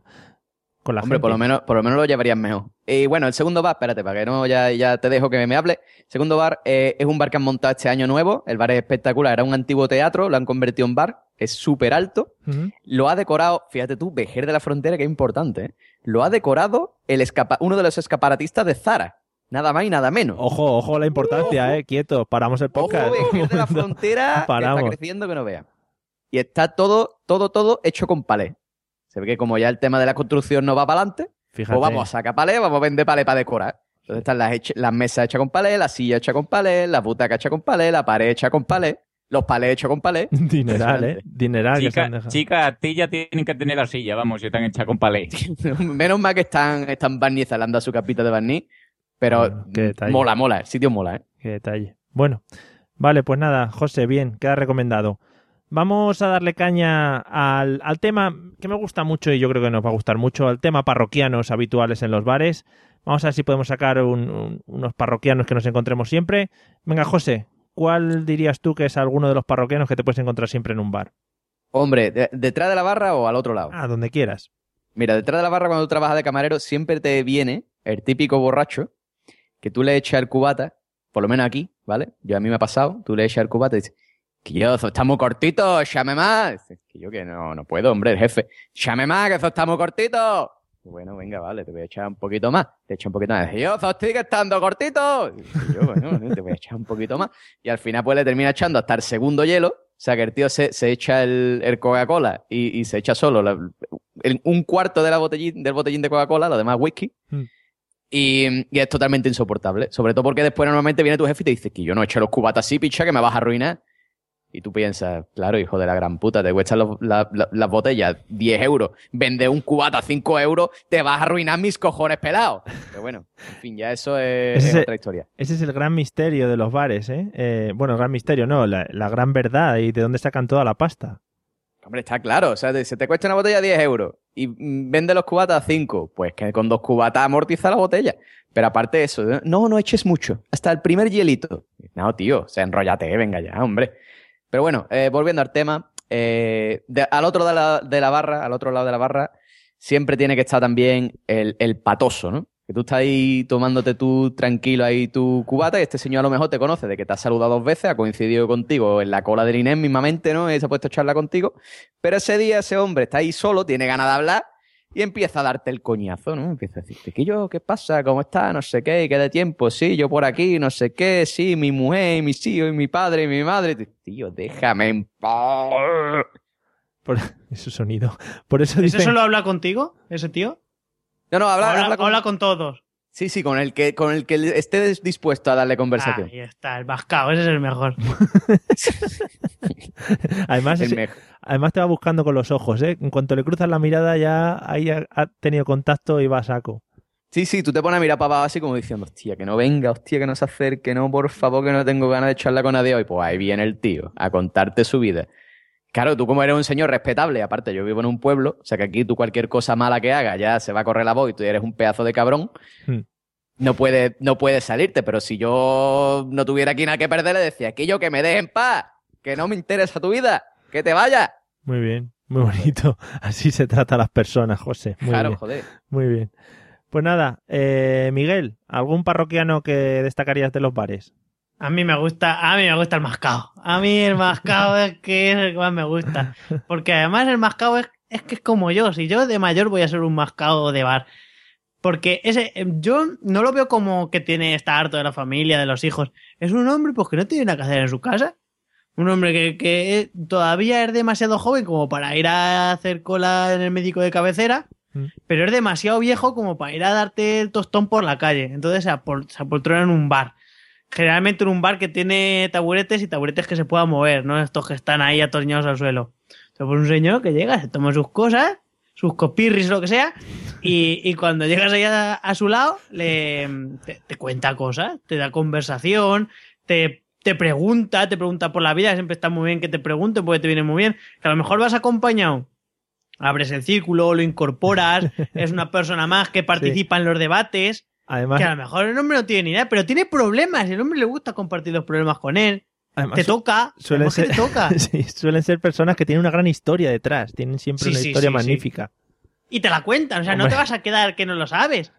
Con la Hombre, gente. por lo menos, por lo menos lo llevarías mejor. Y bueno, el segundo bar, espérate, para que no ya, ya te dejo que me hable. Segundo bar eh, es un bar que han montado este año nuevo. El bar es espectacular. Era un antiguo teatro, lo han convertido en bar. Es súper alto. Lo ha decorado, fíjate tú, Vejer de la Frontera, que es importante. ¿eh? Lo ha decorado el escapa uno de los escaparatistas de Zara. Nada más y nada menos. Ojo, ojo la importancia, eh. Quieto, paramos el Ojo, podcast. Vejer de la Frontera que está creciendo que no vea. Y está todo, todo, todo hecho con palé. Se ve que como ya el tema de la construcción no va para adelante, Fíjate. pues vamos a sacar palé, vamos a vender palé para decorar. Entonces están las, las mesas hechas con palé, la silla hecha con palé, la butaca hecha con palé, la pared hecha con palé, los palés hechos con palé. Dineral, eh. Dineral que se Chica, a ti ya tienen que tener la silla, vamos, si están hechas con palé. Menos mal que están, están han dado su capita de barniz. Pero Bueno, qué detalle. mola, mola, el sitio mola, ¿eh? Qué detalle. Bueno, vale, pues nada, José, bien, queda recomendado. Vamos a darle caña al, al tema que me gusta mucho y yo creo que nos va a gustar mucho, al tema parroquianos habituales en los bares. Vamos a ver si podemos sacar un- un- unos parroquianos que nos encontremos siempre. Venga, José, ¿cuál dirías tú que es alguno de los parroquianos que te puedes encontrar siempre en un bar? Hombre, de- ¿detrás de la barra o al otro lado? Ah, donde quieras. Mira, detrás de la barra cuando tú trabajas de camarero siempre te viene el típico borracho que tú le echas el cubata por lo menos aquí, ¿vale? Yo a mí me ha pasado, tú le echas el cubata y dices, que yo, eso está muy cortito, llame más. Que yo que no, no puedo, hombre, el jefe. Llame más, que eso está muy cortito. Y Bueno, venga, vale, te voy a echar un poquito más. Te echo un poquito más. Dice, yo, sigue estando cortito. Y yo, bueno, te voy a echar un poquito más. Y al final, pues le termina echando hasta el segundo hielo. O sea, que el tío se, se echa el, el Coca-Cola y, y se echa solo la- el- un cuarto de la botellín, del botellín de Coca-Cola, lo demás whisky. Mm. Y, y es totalmente insoportable. Sobre todo porque después normalmente viene tu jefe y te dice que yo no echo los cubatas así, picha, que me vas a arruinar. Y tú piensas, claro, hijo de la gran puta, te cuestan los- la- la- las botellas 10 euros, vende un cubata a 5 euros, te vas a arruinar mis cojones pelados. Pero bueno, en fin, ya eso es, otra historia. Ese es el gran misterio de los bares, ¿eh? Eh, bueno, el gran misterio no, la, la gran verdad y de dónde sacan toda la pasta. Hombre, está claro, o sea, te- se te cuesta una botella 10 euros y mm, vende los cubatas a 5, pues que con dos cubatas amortiza la botella. Pero aparte de eso, no, no eches mucho, hasta el primer hielito. No, tío, o sea, enrollate, venga ya, hombre. Pero bueno, eh, volviendo al tema, eh, al otro de la, de la barra, al otro lado de la barra, siempre tiene que estar también el, el patoso, ¿no? Que tú estás ahí tomándote tú tranquilo ahí tu cubata y este señor a lo mejor te conoce de que te ha saludado dos veces, ha coincidido contigo en la cola del Inés mismamente, ¿no? Y se ha puesto a charla contigo. Pero ese día ese hombre está ahí solo, tiene ganas de hablar y empieza a darte el coñazo, ¿no? Empieza a decirte, ¿qué yo? ¿Qué pasa? ¿Cómo está? No sé qué, ¿qué de tiempo? Sí, yo por aquí, no sé qué, sí, mi mujer, y mis hijos, y mi padre, y mi madre. Tío, déjame en paz. Por ese sonido. Por eso ¿Ese dicen... solo habla contigo, ese tío? No, no, habla, habla, habla con... habla con todos. Sí, sí, con el que, con el que esté dispuesto a darle conversación. Ahí está, el mascao, ese es el mejor. Además, El ese- mejor. además te va buscando con los ojos, ¿eh? En cuanto le cruzas la mirada ya ahí ha, ha tenido contacto y va a saco. Sí, sí, tú te pones a mirar para abajo así como diciendo, hostia, que no venga, hostia, que no se acerque, no, por favor, que no tengo ganas de charlar con nadie hoy. Pues ahí viene el tío a contarte su vida. Claro, tú como eres un señor respetable, aparte yo vivo en un pueblo, o sea que aquí tú cualquier cosa mala que hagas ya se va a correr la voz y tú eres un pedazo de cabrón. Hmm. No puedes no puedes salirte, pero si yo no tuviera aquí nada que perder, le decía, que yo que me deje en paz, que no me interesa tu vida, que te vayas. Muy bien, muy bonito. Así se trata a las personas, José. Muy claro, bien, joder. muy bien. Pues nada, eh, Miguel, ¿algún parroquiano que destacarías de los bares? A mí me gusta, a mí me gusta el mascao. A mí el mascao es que es el que más me gusta. Porque además el mascao es, es que es como yo. Si yo de mayor voy a ser un mascao de bar. Porque ese, eh, yo no lo veo como que tiene, está harto de la familia, de los hijos. Es un hombre pues que no tiene nada que hacer en su casa. Un hombre que, que todavía es demasiado joven como para ir a hacer cola en el médico de cabecera, Mm. pero es demasiado viejo como para ir a darte el tostón por la calle. Entonces se, apol- se apoltrona en un bar. Generalmente en un bar que tiene taburetes y taburetes que se puedan mover, no estos que están ahí atornillados al suelo. Entonces, pues un señor que llega, se toma sus cosas, sus copirris o lo que sea, y, y cuando llegas ahí a, su lado, le, te, te cuenta cosas, te da conversación, te, te pregunta, te pregunta por la vida, siempre está muy bien que te pregunte porque te viene muy bien. Que a lo mejor vas acompañado, abres el círculo, lo incorporas, es una persona más que participa en los debates. Además, Que a lo mejor el hombre no tiene ni idea, pero tiene problemas y el hombre le gusta compartir los problemas con él. además Te toca, suelen ser, te toca. sí, suelen ser personas que tienen una gran historia detrás, tienen siempre Sí, una sí, historia sí, sí. magnífica. Y te la cuentan, o sea, no te vas a quedar que no lo sabes.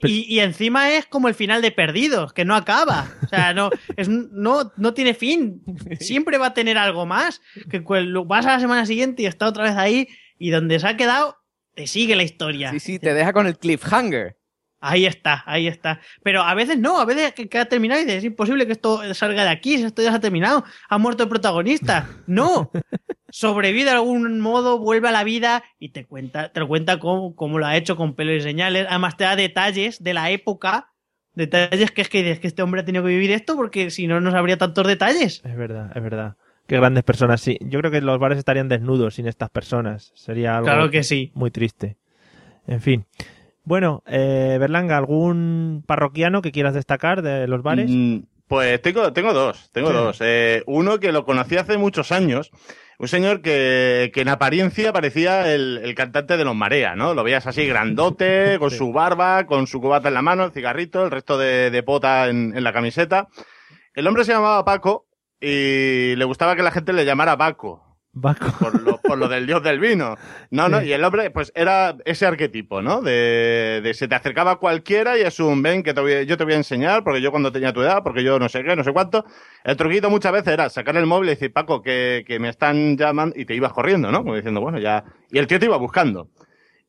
Pero- Y, y encima es como el final de Perdidos, que no acaba. O sea, no, es, no, no tiene fin. Siempre va a tener algo más. Que vas a la semana siguiente y está otra vez ahí y donde se ha quedado, te sigue la historia. Sí, sí, te deja con el cliffhanger. Ahí está, ahí está. Pero a veces no, a veces que, que ha terminado y dices, es imposible que esto salga de aquí, si esto ya se ha terminado, ha muerto el protagonista. No, sobrevive de algún modo, vuelve a la vida y te cuenta, te lo cuenta cómo, cómo lo ha hecho con pelo y señales. Además te da detalles de la época, detalles que es que dices que este hombre ha tenido que vivir esto porque si no, no sabría tantos detalles. Es verdad, es verdad. Qué grandes personas, sí. Yo creo que los bares estarían desnudos sin estas personas. Sería algo Claro que sí. muy triste. En fin. Bueno, eh, Berlanga, ¿algún parroquiano que quieras destacar de los bares? Mm, Pues tengo, tengo dos, tengo Sí. dos. Eh, uno que lo conocí hace muchos años, un señor que, que en apariencia parecía el, el cantante de los Marea, ¿no? Lo veías así grandote, con Sí. su barba, con su cubata en la mano, el cigarrito, el resto de, de pota en, en la camiseta. El hombre se llamaba Paco y le gustaba que la gente le llamara Paco. Por lo, por lo del dios del vino. No, no, y el hombre, pues era ese arquetipo, ¿no? De, de se te acercaba cualquiera y es un ven que te voy- yo te voy a enseñar, porque yo cuando tenía tu edad, porque yo no sé qué, no sé cuánto. El truquito muchas veces era sacar el móvil y decir, Paco, que, que me están llamando, y te ibas corriendo, ¿no? Como diciendo, bueno, ya. Y el tío te iba buscando.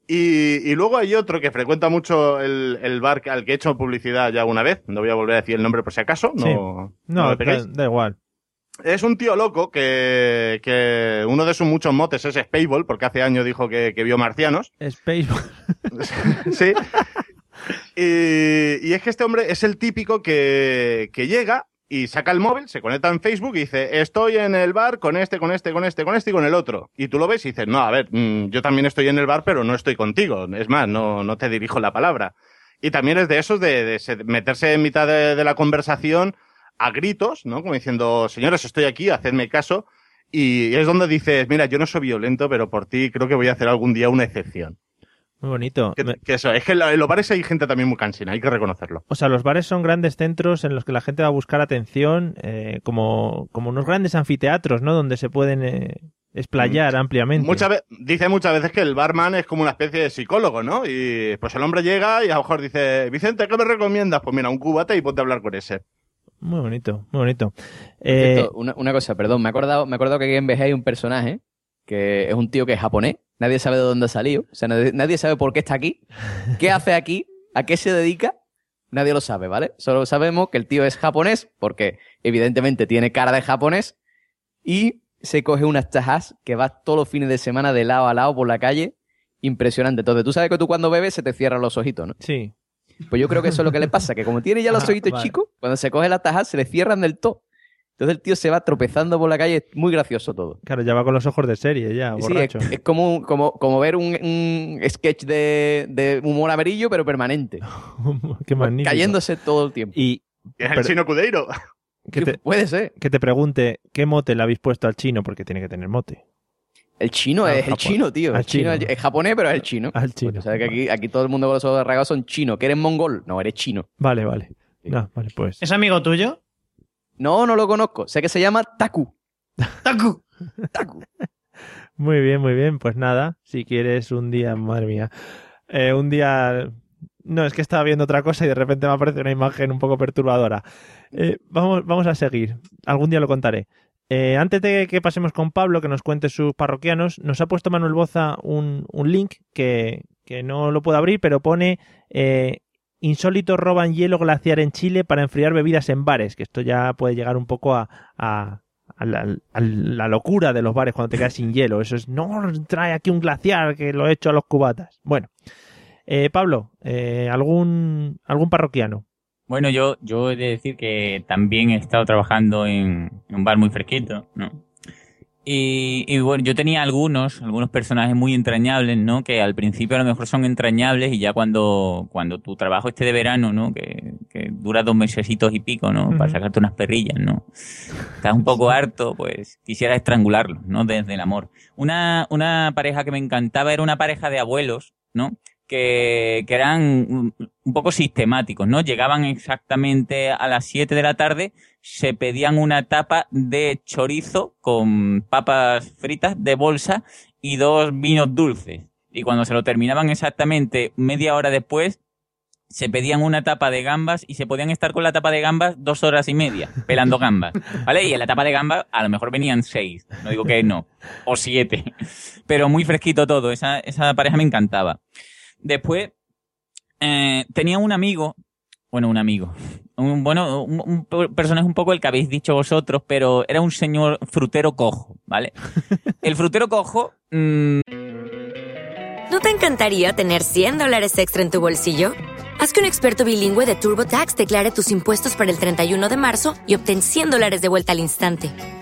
Y, y luego hay otro que frecuenta mucho el, el bar al que he hecho publicidad ya una vez. No voy a volver a decir el nombre por si acaso. No, Sí. no No, da igual. Es un tío loco que, que uno de sus muchos motes es Spaceball, porque hace años dijo que, que vio marcianos. Space. sí. Y, y es que este hombre es el típico que, que llega y saca el móvil, se conecta en Facebook y dice, estoy en el bar con este, con este, con este, con este y con el otro. Y tú lo ves y dices, no, a ver, mm, yo también estoy en el bar, pero no estoy contigo. Es más, no, no te dirijo la palabra. Y también es de esos de, de se- meterse en mitad de, de la conversación a gritos, ¿no? Como diciendo, señores, estoy aquí, hacedme caso. Y es donde dices, mira, yo no soy violento, pero por ti creo que voy a hacer algún día una excepción. Muy bonito. Que, eso, es que en lo- en los bares hay gente también muy cansina, hay que reconocerlo. O sea, los bares son grandes centros en los que la gente va a buscar atención, eh, como, como unos grandes anfiteatros, ¿no? Donde se pueden eh, explayar ampliamente. Muchas dice muchas veces que el barman es como una especie de psicólogo, ¿no? Y pues el hombre llega y a lo mejor dice, Vicente, ¿qué me recomiendas? Pues mira, un cubata y ponte a hablar con ese. Muy bonito, muy bonito. Eh, una, una cosa, perdón, me he acordado, me he acordado que aquí en VG hay un personaje que es un tío que es japonés, nadie sabe de dónde ha salido, o sea, nadie, nadie sabe por qué está aquí, qué hace aquí, a qué se dedica, nadie lo sabe, ¿vale? Solo sabemos que el tío es japonés, porque evidentemente tiene cara de japonés, y se coge unas tajas que va todos los fines de semana de lado a lado por la calle, impresionante. Entonces, tú sabes que tú cuando bebes se te cierran los ojitos, ¿no? sí. Pues yo creo que eso es lo que le pasa, que como tiene ya los Ah, ojitos vale. chicos, cuando se coge las tajas se le cierran del todo. Entonces el tío se va tropezando por la calle, es muy gracioso todo. Claro, ya va con los ojos de serie, ya, Sí, es, borracho. es como, como, como ver un, un sketch de, de humor amarillo, pero permanente. Qué magnífico. Cayéndose todo el tiempo. Y Que es Pero- el chino Cudeiro. que te, Puede ser. que te pregunte, ¿qué mote le habéis puesto al chino? Porque tiene que tener mote. El chino es el chino, tío. El chino, chino. es japonés, pero es el chino. Al chino. O sea que aquí, aquí todo el mundo con los ojos son chinos. ¿Que eres mongol? No, eres chino. Vale, vale. Sí. No, vale, pues. ¿Es amigo tuyo? No, no lo conozco. Sé que se llama Taku. ¡Taku! Taku. Muy bien, muy bien. Pues nada, si quieres un día, madre mía. Eh, un día. No, es que estaba viendo otra cosa y de repente me aparece una imagen un poco perturbadora. Eh, vamos, vamos a seguir. Algún día lo contaré. Eh, antes de que pasemos con Pablo, que nos cuente sus parroquianos, nos ha puesto Manuel Boza un, link que, que no lo puedo abrir, pero pone eh, insólitos roban hielo glaciar en Chile para enfriar bebidas en bares, que esto ya puede llegar un poco a, a- a la locura de los bares cuando te quedas sin hielo. Eso es, no, trae aquí un glaciar que lo he hecho a los cubatas. Bueno, eh, Pablo, eh, ¿algún, algún parroquiano? Bueno, yo, yo he de decir que también he estado trabajando en, en un bar muy fresquito, ¿no? Y, y bueno, yo tenía algunos, algunos personajes muy entrañables, ¿no? Que al principio a lo mejor son entrañables y ya cuando, cuando tu trabajo esté de verano, ¿no? Que, que dura dos mesecitos y pico, ¿no? Para Ujú. sacarte unas perrillas, ¿no? Estás un poco harto, pues quisiera estrangularlos, ¿no? Desde el amor. Una, una pareja que me encantaba era una pareja de abuelos, ¿no? Que, que eran un poco sistemáticos, ¿no? Llegaban exactamente a las 7 de la tarde, se pedían una tapa de chorizo con papas fritas de bolsa y dos vinos dulces. Y cuando se lo terminaban exactamente media hora después, se pedían una tapa de gambas y se podían estar con la tapa de gambas dos horas y media, pelando gambas. ¿Vale? Y en la tapa de gambas a lo mejor venían seis, no digo que no, o siete. Pero muy fresquito todo, esa, esa pareja me encantaba. Después, eh, tenía un amigo, bueno, un amigo, un, bueno, un, un per- personaje un poco el que habéis dicho vosotros, pero era un señor frutero cojo, ¿vale? El frutero cojo, mm, ¿No te encantaría tener 100 dólares extra en tu bolsillo? Haz que un experto bilingüe de TurboTax declare tus impuestos para el 31 de marzo y obtén 100 dólares de vuelta al instante.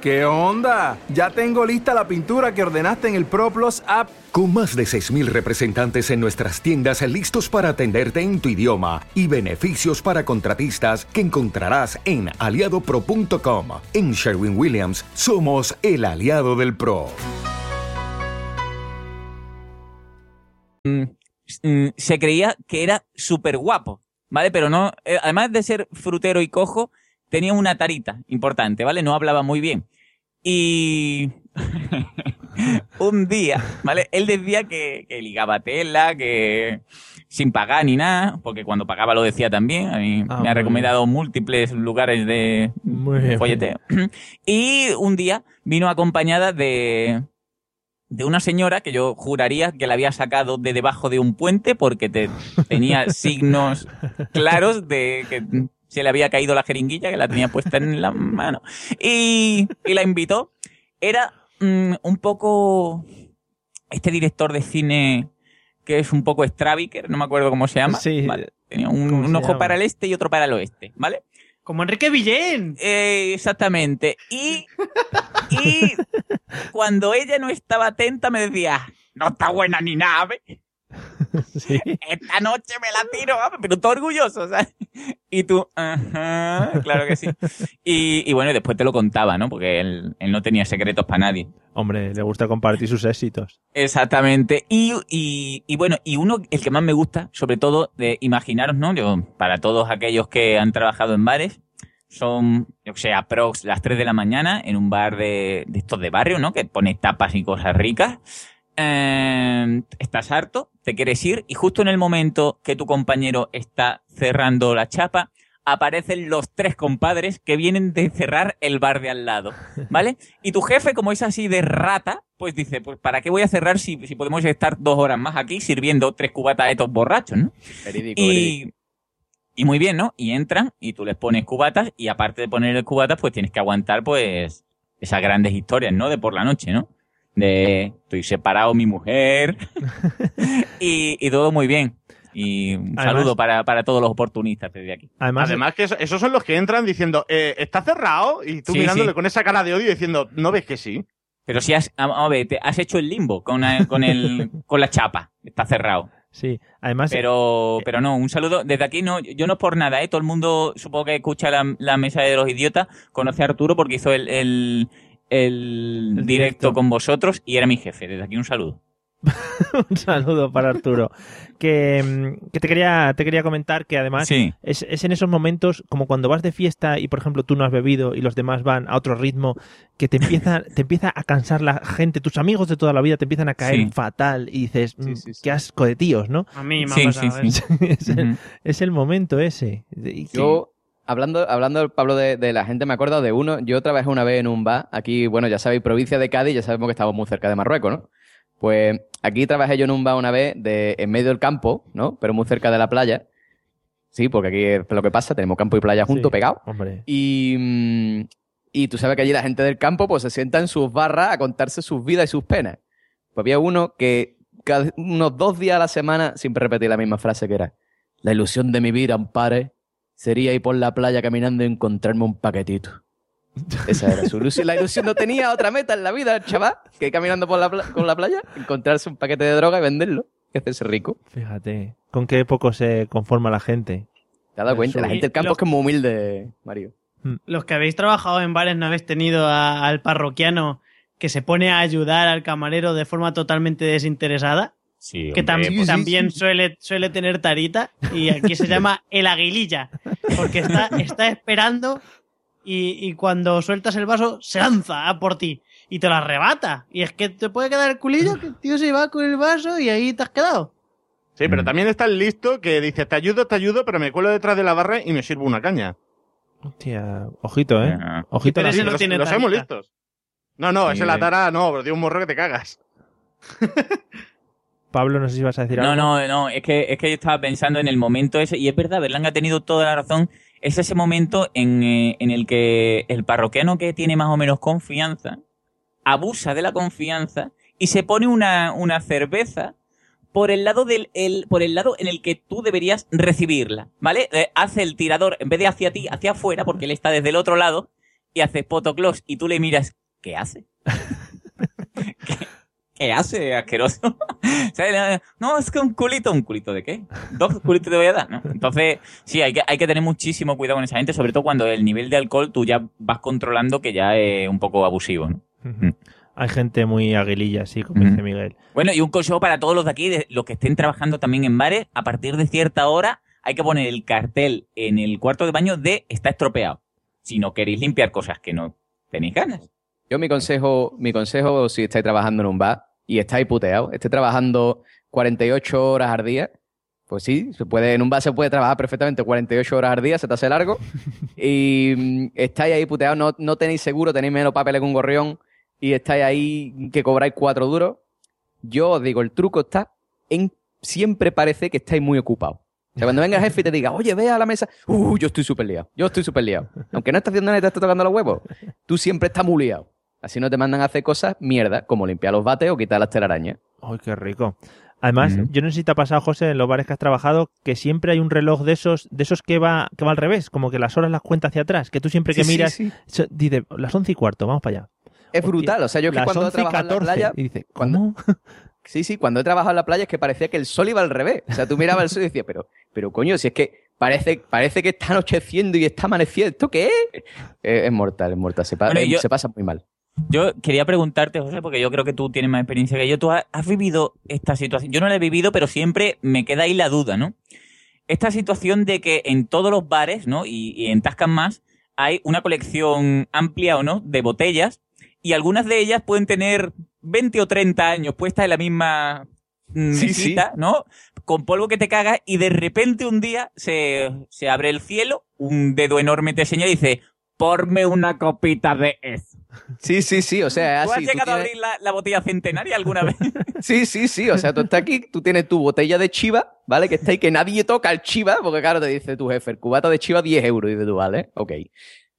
¿Qué onda? Ya tengo lista la pintura que ordenaste en el ProPlus app. Con más de 6.000 representantes en nuestras tiendas listos para atenderte en tu idioma y beneficios para contratistas que encontrarás en aliadopro.com. En Sherwin Williams somos el aliado del PRO. Mm, mm, se creía que era súper guapo, ¿vale? Pero no, eh, además de ser frutero y cojo, tenía una tarita importante, ¿vale? No hablaba muy bien. Y un día, ¿vale? Él decía que, que, ligaba tela, que sin pagar ni nada, porque cuando pagaba lo decía también. A mí Ah, me ha recomendado múltiples lugares de Muy bien. folleteo. Y un día vino acompañada de, de una señora que yo juraría que la había sacado de debajo de un puente porque te, tenía signos claros de que se le había caído la jeringuilla que la tenía puesta en la mano. Y, y la invitó. Era mm, un poco este director de cine que es un poco Straviker, no me acuerdo cómo se llama. Sí. Vale. Tenía un, ¿Cómo un se ojo llama? para el este y otro para el oeste, ¿vale? Como Enrique Villén. Eh, exactamente. Y, y cuando ella no estaba atenta me decía, no está buena ni nada, ¿ve? Sí. esta noche me la tiro, ¿va? pero todo orgulloso, ¿sabes? Y tú, ajá, claro que sí. Y, y bueno, y después te lo contaba, ¿no? Porque él, él no tenía secretos para nadie. Hombre, le gusta compartir sus éxitos. Exactamente. Y, y, y bueno, y uno, el que más me gusta, sobre todo, de imaginaros, ¿no? Yo, para todos aquellos que han trabajado en bares, son, o sea, prox las 3 de la mañana en un bar de, de estos de barrio, ¿no? Que pone tapas y cosas ricas. Eh, estás harto, te quieres ir y justo en el momento que tu compañero está cerrando la chapa, aparecen los tres compadres que vienen de cerrar el bar de al lado, ¿vale? Y tu jefe, como es así de rata, pues dice, pues ¿para qué voy a cerrar si, si podemos estar dos horas más aquí sirviendo tres cubatas a estos borrachos, ¿no? Verídico, verídico. Y, muy bien, ¿no? Y entran y tú les pones cubatas y aparte de poner cubatas, pues tienes que aguantar, pues, esas grandes historias, ¿no? De por la noche, ¿no? De estoy separado mi mujer y, y todo muy bien. Y un Además- saludo para, para todos los oportunistas desde aquí. Además, Además que eso- esos son los que entran diciendo, eh, ¿está cerrado? Y tú Sí, mirándole sí. con esa cara de odio diciendo, ¿no ves que sí? Pero si has, a, a ver, te has hecho el limbo con, eh, con, el, con la chapa. Está cerrado. sí. Además, Pero, pero no, un saludo. Desde aquí no, yo no es por nada, ¿eh? Todo el mundo, supongo que escucha la, la mesa de los idiotas, conoce a Arturo porque hizo el, el, el El directo, con vosotros y era mi jefe. Desde aquí un saludo. un saludo para Arturo. Que, mm, que te quería, te quería comentar que además Sí. es, es en esos momentos como cuando vas de fiesta y por ejemplo tú no has bebido y los demás van a otro ritmo que te empieza, te empieza a cansar la gente, tus amigos de toda la vida te empiezan a caer Sí. fatal y dices, Sí, "Mm, sí, sí. qué asco de tíos, ¿no? A mí me Sí, ha sí, pasado. sí. ¿eh? es, el, es el momento ese. Yo, hablando, hablando Pablo, de, de la gente, me acuerdo de uno. Yo trabajé una vez en un bar. Aquí, bueno, ya sabéis, provincia de Cádiz, ya sabemos que estamos muy cerca de Marruecos, ¿no? Pues aquí trabajé yo en un bar una vez de, en medio del campo, ¿no? Pero muy cerca de la playa. Sí, porque aquí es lo que pasa, tenemos campo y playa juntos, Sí, pegados. Hombre. Y, y tú sabes que allí la gente del campo pues se sienta en sus barras a contarse sus vidas y sus penas. Pues había uno que cada, unos dos días a la semana siempre repetía la misma frase que era La ilusión de mi vida, ampare, sería ir por la playa caminando y encontrarme un paquetito. Esa era su ilusión. La ilusión no tenía otra meta en la vida, el chaval, que ir caminando por la, pla- con la playa, encontrarse un paquete de droga y venderlo, y hacerse rico. Fíjate, con qué poco se conforma la gente. ¿Te has dado cuenta? La gente del campo Lo- es que es muy humilde, Mario. Los que habéis trabajado en bares no habéis tenido a- al parroquiano que se pone a ayudar al camarero de forma totalmente desinteresada, Sí, que tam- hombre, también Suele, suele tener tarita, y aquí se llama el aguililla, porque está, está esperando y, y cuando sueltas el vaso se lanza a por ti y te lo arrebata. Y es que te puede quedar el culillo que el tío se va con el vaso y ahí te has quedado. Sí, pero Mm. también está el listo que dice, te ayudo, te ayudo, pero me cuelo detrás de la barra y me sirvo una caña. Hostia, ojito, ¿eh? Ojito. Pero no los, tiene los hemos listos. No, no, Sí, ese la tara, no, pero tiene un morro que te cagas. Pablo, no sé si vas a decir No, algo. no, no, es que, es que yo estaba pensando en el momento ese, y es verdad, Berlanga ha tenido toda la razón, es ese momento en, eh, en el que el parroquiano que tiene más o menos confianza, abusa de la confianza y se pone una, una cerveza por el lado del el, por el lado en el que tú deberías recibirla, ¿vale? Eh, hace el tirador, en vez de hacia ti, hacia afuera, porque él está desde el otro lado, y hace photoclose y tú le miras, ¿qué hace? ¿Qué, qué hace, asqueroso? O sea, no, es que un culito, ¿un culito de qué? ¿Dos culitos te voy a dar? ¿no? Entonces, sí, hay que, hay que tener muchísimo cuidado con esa gente, sobre todo cuando el nivel de alcohol tú ya vas controlando que ya es un poco abusivo, ¿no? Ujú. Hay gente muy aguililla, sí, como dice. Miguel. Bueno, y un consejo para todos los de aquí, de los que estén trabajando también en bares, a partir de cierta hora hay que poner el cartel en el cuarto de baño de está estropeado. Si no queréis limpiar cosas que no tenéis ganas. Yo mi consejo, mi consejo, si estáis trabajando en un bar y estáis puteados, estáis trabajando 48 horas al día, pues sí, se puede, en un bar se puede trabajar perfectamente 48 horas al día, se te hace largo, y mm, estáis ahí puteados, no, no tenéis seguro, tenéis menos papeles que un gorrión, y estáis ahí que cobráis cuatro duros. Yo os digo, el truco está en siempre parece que estáis muy ocupados. O sea, cuando venga el jefe y te diga, oye, ve a la mesa, uh, yo estoy súper liado, yo estoy súper liado. Aunque no estás haciendo nada y te estás tocando los huevos, tú siempre estás muy liado. Así no te mandan a hacer cosas mierda, como limpiar los bates o quitar las telarañas. ¡Ay, qué rico! Además, yo no sé si te ha pasado, José, en los bares que has trabajado, que siempre hay un reloj de esos, de esos que va, que va al revés, como que las horas las cuenta hacia atrás, que tú siempre que Sí, sí, miras, sí. so- dice, las once y cuarto, vamos para allá. Es Hostia, brutal. O sea, yo es que las cuando he 11 y trabajado en la 14, playa, y dice, cuando- ¿cómo? Sí, sí, cuando he trabajado en la playa es que parecía que el sol iba al revés. O sea, tú mirabas el sol y decías, pero, pero coño, si es que parece, parece que está anocheciendo y está amaneciendo, ¿esto qué es? Eh, es mortal, es mortal. Se, pa- Bueno, eh, yo- se pasa muy mal. Yo quería preguntarte, José, porque yo creo que tú tienes más experiencia que yo. ¿Tú has, has vivido esta situación? Yo no la he vivido, pero siempre me queda ahí la duda, ¿no? Esta situación de que en todos los bares, ¿no? Y, y en Tascan más, hay una colección amplia o no de botellas y algunas de ellas pueden tener 20 o 30 años puestas en la misma Sí, mesita, ¿no? Con polvo que te caga y de repente un día se, se abre el cielo, un dedo enorme te señala y dice, porme una copita de eso. Sí, sí, sí, o sea, ¿Tú has así. tú llegado a abrir la, la botella centenaria alguna vez? Sí, sí, sí, o sea, tú estás aquí, tú tienes tu botella de chiva, ¿vale? Que está ahí, que nadie toca el chiva, porque claro, te dice tu jefe, el cubata de chiva 10 euros, y dices tú, vale, ok.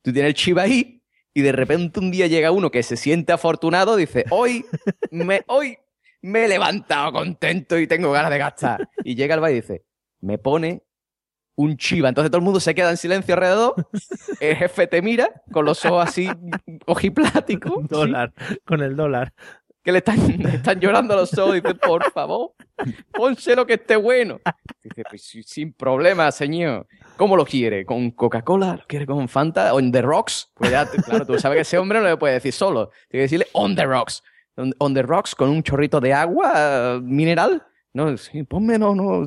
Tú tienes el chiva ahí, y de repente un día llega uno que se siente afortunado, dice, hoy, me, hoy me he levantado contento y tengo ganas de gastar. Y llega al bar y dice, me pone un chiva. Entonces todo el mundo se queda en silencio alrededor, el jefe te mira con los ojos así ojipláticos. ¿sí? dólar, con el dólar. que le están, le están llorando los ojos. Dice, por favor, pónselo que esté bueno. Dice, pues sin problema, señor. ¿Cómo lo quiere? ¿Con Coca-Cola? ¿Lo quiere con Fanta? ¿On the rocks? Pues ya, claro, tú sabes que ese hombre no le puede decir solo. Tiene que decirle on the rocks. On, on the rocks con un chorrito de agua mineral. No, sí, ponme, no, no.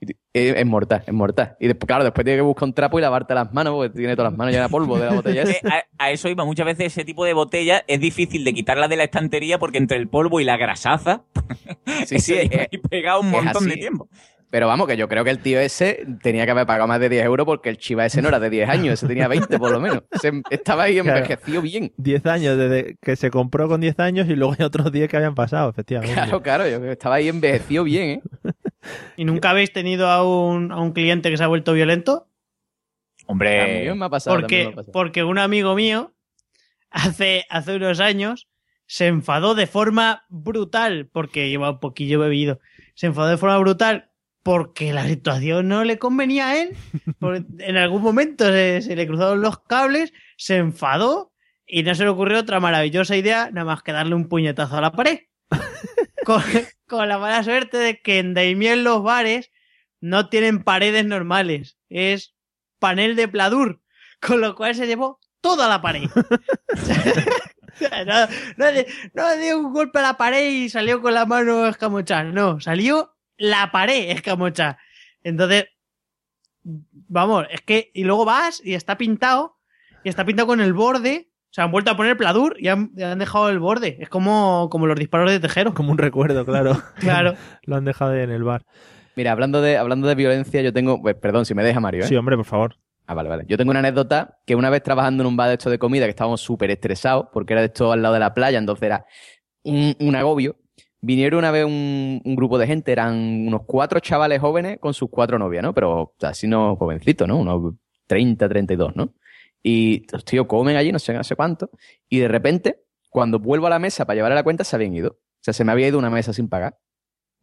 Y te- Es, es mortal, es mortal. Y después, claro, después tiene que buscar un trapo y lavarte las manos porque tiene todas las manos llenas de polvo de la botella. Eh, a, a eso iba. Muchas veces ese tipo de botella es difícil de quitarla de la estantería porque entre el polvo y la grasaza Sí, sí, es- pegado un es montón de tiempo. Pero vamos, que yo creo que el tío ese tenía que haber pagado más de 10 euros porque el chiva ese no era de 10 años, ese tenía 20 por lo menos. Estaba ahí Claro. envejecido bien. 10 años, desde que se compró con 10 años y luego hay otros 10 que habían pasado, efectivamente. Claro, claro, yo estaba ahí envejecido bien, ¿eh? ¿Y nunca habéis tenido a un, a un cliente que se ha vuelto violento? Hombre, También me ha pasado. me Porque, ha pasado. porque un amigo mío hace, hace unos años se enfadó de forma brutal, porque lleva un poquillo bebido, se enfadó de forma brutal porque la situación no le convenía a él. En algún momento se, se le cruzaron los cables, se enfadó y no se le ocurrió otra maravillosa idea nada más que darle un puñetazo a la pared. con, con la mala suerte de que en Daimiel los bares no tienen paredes normales, es panel de pladur, con lo cual se llevó toda la pared. No, dio un golpe a la pared y salió con la mano escamochada, no, salió la pared escamochada. Entonces, vamos, es que, y luego vas y está pintado, y está pintado con el borde, o sea, han vuelto a poner pladur y han, y han dejado el borde. Es como, como los disparos de tejero. Como un recuerdo, claro. Claro. Lo han dejado en el bar. Mira, hablando de, hablando de violencia, yo tengo. pues, perdón, si me deja Mario, ¿eh? Sí, hombre, por favor. Ah, vale, vale. Yo tengo una anécdota que una vez trabajando en un bar de esto de comida que estábamos súper estresados porque era de esto al lado de la playa, entonces era un, un agobio. Vinieron una vez un, grupo de gente, eran unos cuatro chavales jóvenes con sus cuatro novias, ¿no? Pero así no jovencitos, ¿no? Unos 30, 32, ¿no? Y los tíos comen allí, no sé, no sé cuánto. Y de repente, cuando vuelvo a la mesa para llevar la cuenta, se habían ido. O sea, se me había ido una mesa sin pagar.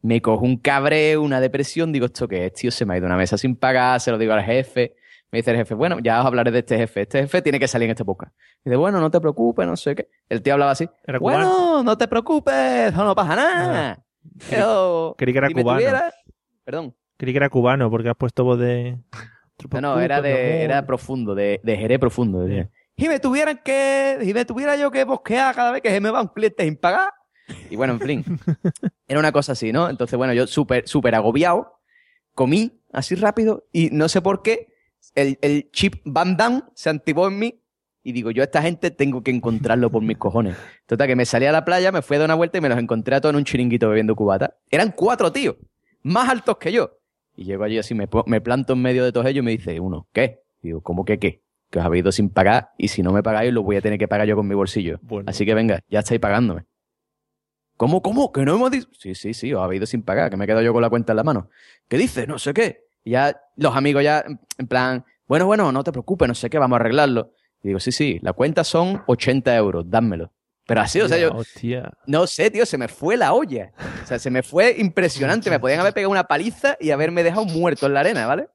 Me cojo un cabreo, una depresión, digo, ¿esto qué es, tío? Se me ha ido una mesa sin pagar, se lo digo al jefe. Me dice el jefe, bueno, ya os hablaré de este jefe. Este jefe tiene que salir en este podcast. Dice, bueno, no te preocupes, no sé qué. El tío hablaba así. Era bueno, cubano. no te preocupes, no, no pasa nada. Pero, creí que era si cubano. tuviera- Perdón. Creí que era cubano porque has puesto voz de... No, no, era de, era profundo, de, de Jerez profundo. Y me tuvieran que, si me tuviera yo que bosquear cada vez que se me va un cliente sin pagar. Y bueno, en fin. Era una cosa así, ¿no? Entonces, bueno, yo súper, súper agobiado, comí así rápido y no sé por qué el, el chip Van Damme se activó en mí y digo, yo a esta gente tengo que encontrarlo por mis cojones. Total, que me salí a la playa, me fui a dar una vuelta y me los encontré a todos en un chiringuito bebiendo cubata. Eran cuatro tíos, más altos que yo. Y llego allí así, me, me planto en medio de todos ellos y me dice uno, ¿qué? Digo, ¿cómo que qué? Que os habéis ido sin pagar y si no me pagáis lo voy a tener que pagar yo con mi bolsillo. Bueno. Así que venga, ya estáis pagándome. ¿Cómo, cómo? ¿Que no hemos dicho? Sí, sí, sí, os habéis ido sin pagar, que me he quedado yo con la cuenta en la mano. ¿Qué dices? No sé qué. Y ya los amigos ya, en- plan, bueno, bueno, no te preocupes, no sé qué, vamos a arreglarlo. Y digo, sí, sí, la cuenta son 80 euros, dámelo. Pero así, o sea, yo, Hostia. no sé, tío, se me fue la olla. O sea, se me fue impresionante. Me podían haber pegado una paliza y haberme dejado muerto en la arena, ¿vale?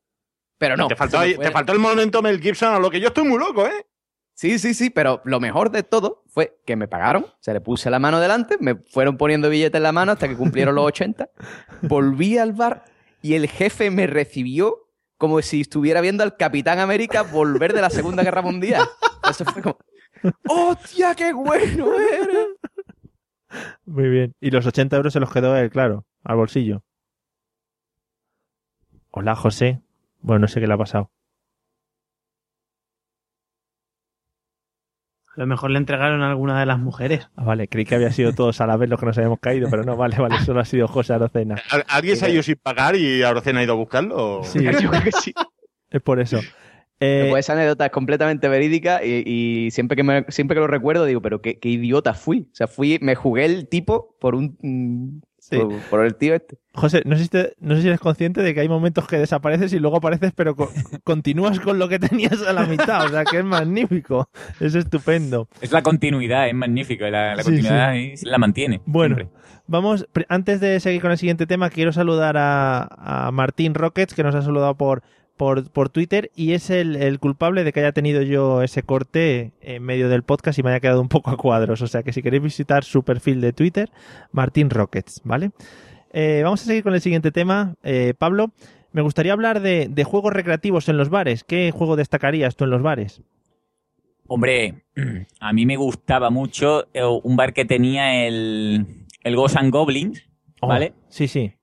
Pero no. te, faltó, fue- te faltó el momento Mel Gibson, a lo que yo estoy muy loco, ¿eh? Sí, sí, sí, pero lo mejor de todo fue que me pagaron, se le puse la mano delante, me fueron poniendo billetes en la mano hasta que cumplieron los 80, volví al bar y el jefe me recibió como si estuviera viendo al Capitán América volver de la Segunda Guerra Mundial. Eso fue como, ¡hostia, qué bueno eres! Muy bien. Y los 80 euros se los quedó él, claro, al bolsillo. Hola, José. Bueno, no sé qué le ha pasado. Lo mejor le entregaron a alguna de las mujeres. Ah, vale, creí que había sido todos a la vez los que nos habíamos caído, pero no, vale, vale, solo ha sido José Arocena. ¿Al- ¿Alguien se ha ido sin pagar y Arocena ha ido a buscarlo? Sí, Yo creo que sí. es por eso. Eh, Pues esa anécdota es completamente verídica y, y siempre, que me- siempre que lo recuerdo digo, pero qué, qué idiota fui. O sea, fui, me jugué el tipo por un... Sí. Por, por el tío este. José, no sé, si te- no sé si eres consciente de que hay momentos que desapareces y luego apareces, pero co- continúas con lo que tenías a la mitad. O sea, que es magnífico. Es estupendo. Es la continuidad, es magnífico. La, la Sí, continuidad ahí la mantiene. Bueno, siempre. vamos, antes de seguir con el siguiente tema, quiero saludar a, a Martín Rockets, que nos ha saludado por, por, por Twitter, y es el, el culpable de que haya tenido yo ese corte en medio del podcast y me haya quedado un poco a cuadros. O sea que si queréis visitar su perfil de Twitter, Martín Rockets, ¿vale? Eh, vamos a seguir con el siguiente tema. Eh, Pablo, me gustaría hablar de, de juegos recreativos en los bares. ¿Qué juego destacarías tú en los bares? Hombre, a mí me gustaba mucho eh, un bar que tenía el, el Ghosts and Goblins, Oh, ¿vale? Sí, sí.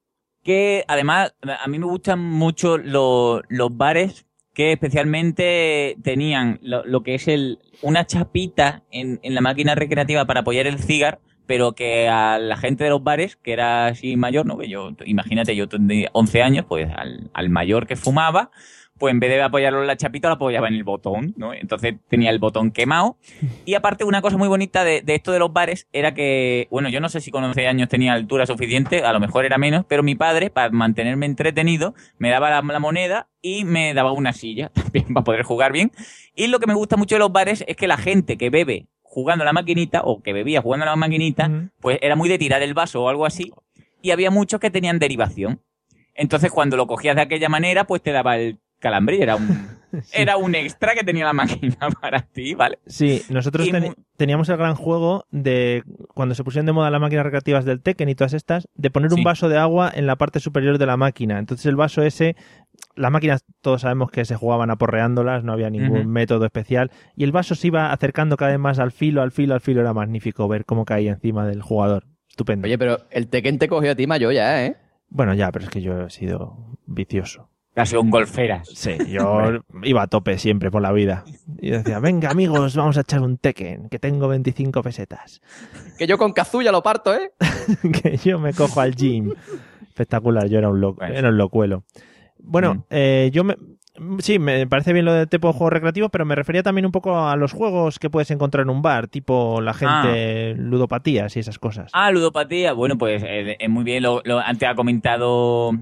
Que además a mí me gustan mucho lo- los bares que especialmente tenían lo, lo que es el una chapita en, en la máquina recreativa para apoyar el cigar, pero que a la gente de los bares, que era así mayor, ¿no? Que yo, imagínate, yo tendría 11 años, pues al, al mayor que fumaba, pues en vez de apoyarlo en la chapita, lo apoyaba en el botón, ¿no? Entonces tenía el botón quemado. Y aparte, una cosa muy bonita de, de esto de los bares era que, bueno, yo no sé si con 11 años tenía altura suficiente, a lo mejor era menos, pero mi padre, para mantenerme entretenido, me daba la, la moneda y me daba una silla también para poder jugar bien. Y lo que me gusta mucho de los bares es que la gente que bebe jugando a la maquinita, o que bebía jugando a la maquinita, pues era muy de tirar el vaso o algo así. Y había muchos que tenían derivación. Entonces, cuando lo cogías de aquella manera, pues te daba el calambre y era un, era un extra que tenía la máquina para ti, ¿vale? Sí, nosotros teníamos el gran juego de cuando se pusieron de moda las máquinas recreativas del Tekken y todas estas, de poner un Sí. vaso de agua en la parte superior de la máquina. Entonces el vaso ese, las máquinas todos sabemos que se jugaban aporreándolas, no había ningún método especial y el vaso se iba acercando cada vez más al filo, al filo, al filo. Era magnífico ver cómo caía encima del jugador. Estupendo. Oye, pero el Tekken te cogió a ti mayor ya, ¿eh? Bueno, ya, pero es que yo he sido vicioso. Casi un golferas. Sí, yo iba a tope siempre por la vida. Y decía, venga amigos, vamos a echar un Tekken, que tengo 25 pesetas. Que yo con Kazuya lo parto, ¿eh? que yo me cojo al gym. Espectacular, yo era un loco, Pues. era un locuelo. Bueno, Mm. eh, yo me, sí, me parece bien lo de tipo de juego recreativo, pero me refería también un poco a los juegos que puedes encontrar en un bar, tipo la gente ludopatías y esas cosas. Ah, ludopatía. Bueno, pues eh, es muy bien. Lo, lo- antes ha comentado.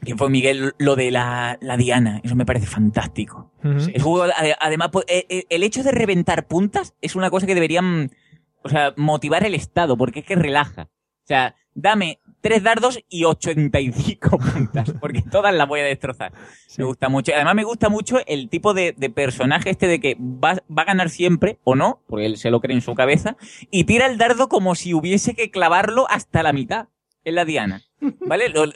¿Quién fue Miguel? Lo de la, la Diana. Eso me parece fantástico. El juego, ade- además, pues, eh, eh, el hecho de reventar puntas es una cosa que deberían, o sea, motivar el Estado, porque es que relaja. O sea, dame tres dardos y 85 puntas, porque todas las voy a destrozar. Me gusta mucho. Además me gusta mucho el tipo de, de personaje este de que va, va, a ganar siempre, o no, porque él se lo cree en su cabeza, y tira el dardo como si hubiese que clavarlo hasta la mitad. Es la Diana. ¿Vale? Lo, lo,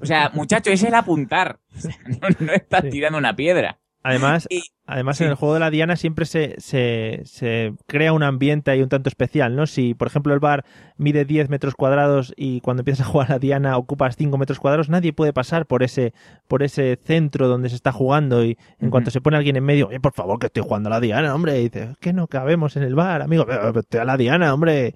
o sea, muchacho, ese es el apuntar. O sea, no, no estás sí. tirando una piedra. Además, y, además sí. en el juego de la Diana siempre se, se, se, crea un ambiente ahí un tanto especial, ¿no? Si, por ejemplo, el bar mide 10 metros cuadrados y cuando empiezas a jugar a la Diana ocupas 5 metros cuadrados, nadie puede pasar por ese, por ese centro donde se está jugando y en uh -huh. cuanto se pone alguien en medio, oye, por favor, que estoy jugando a la Diana, hombre, y dice, que no cabemos en el bar, amigo, estoy a la Diana, hombre.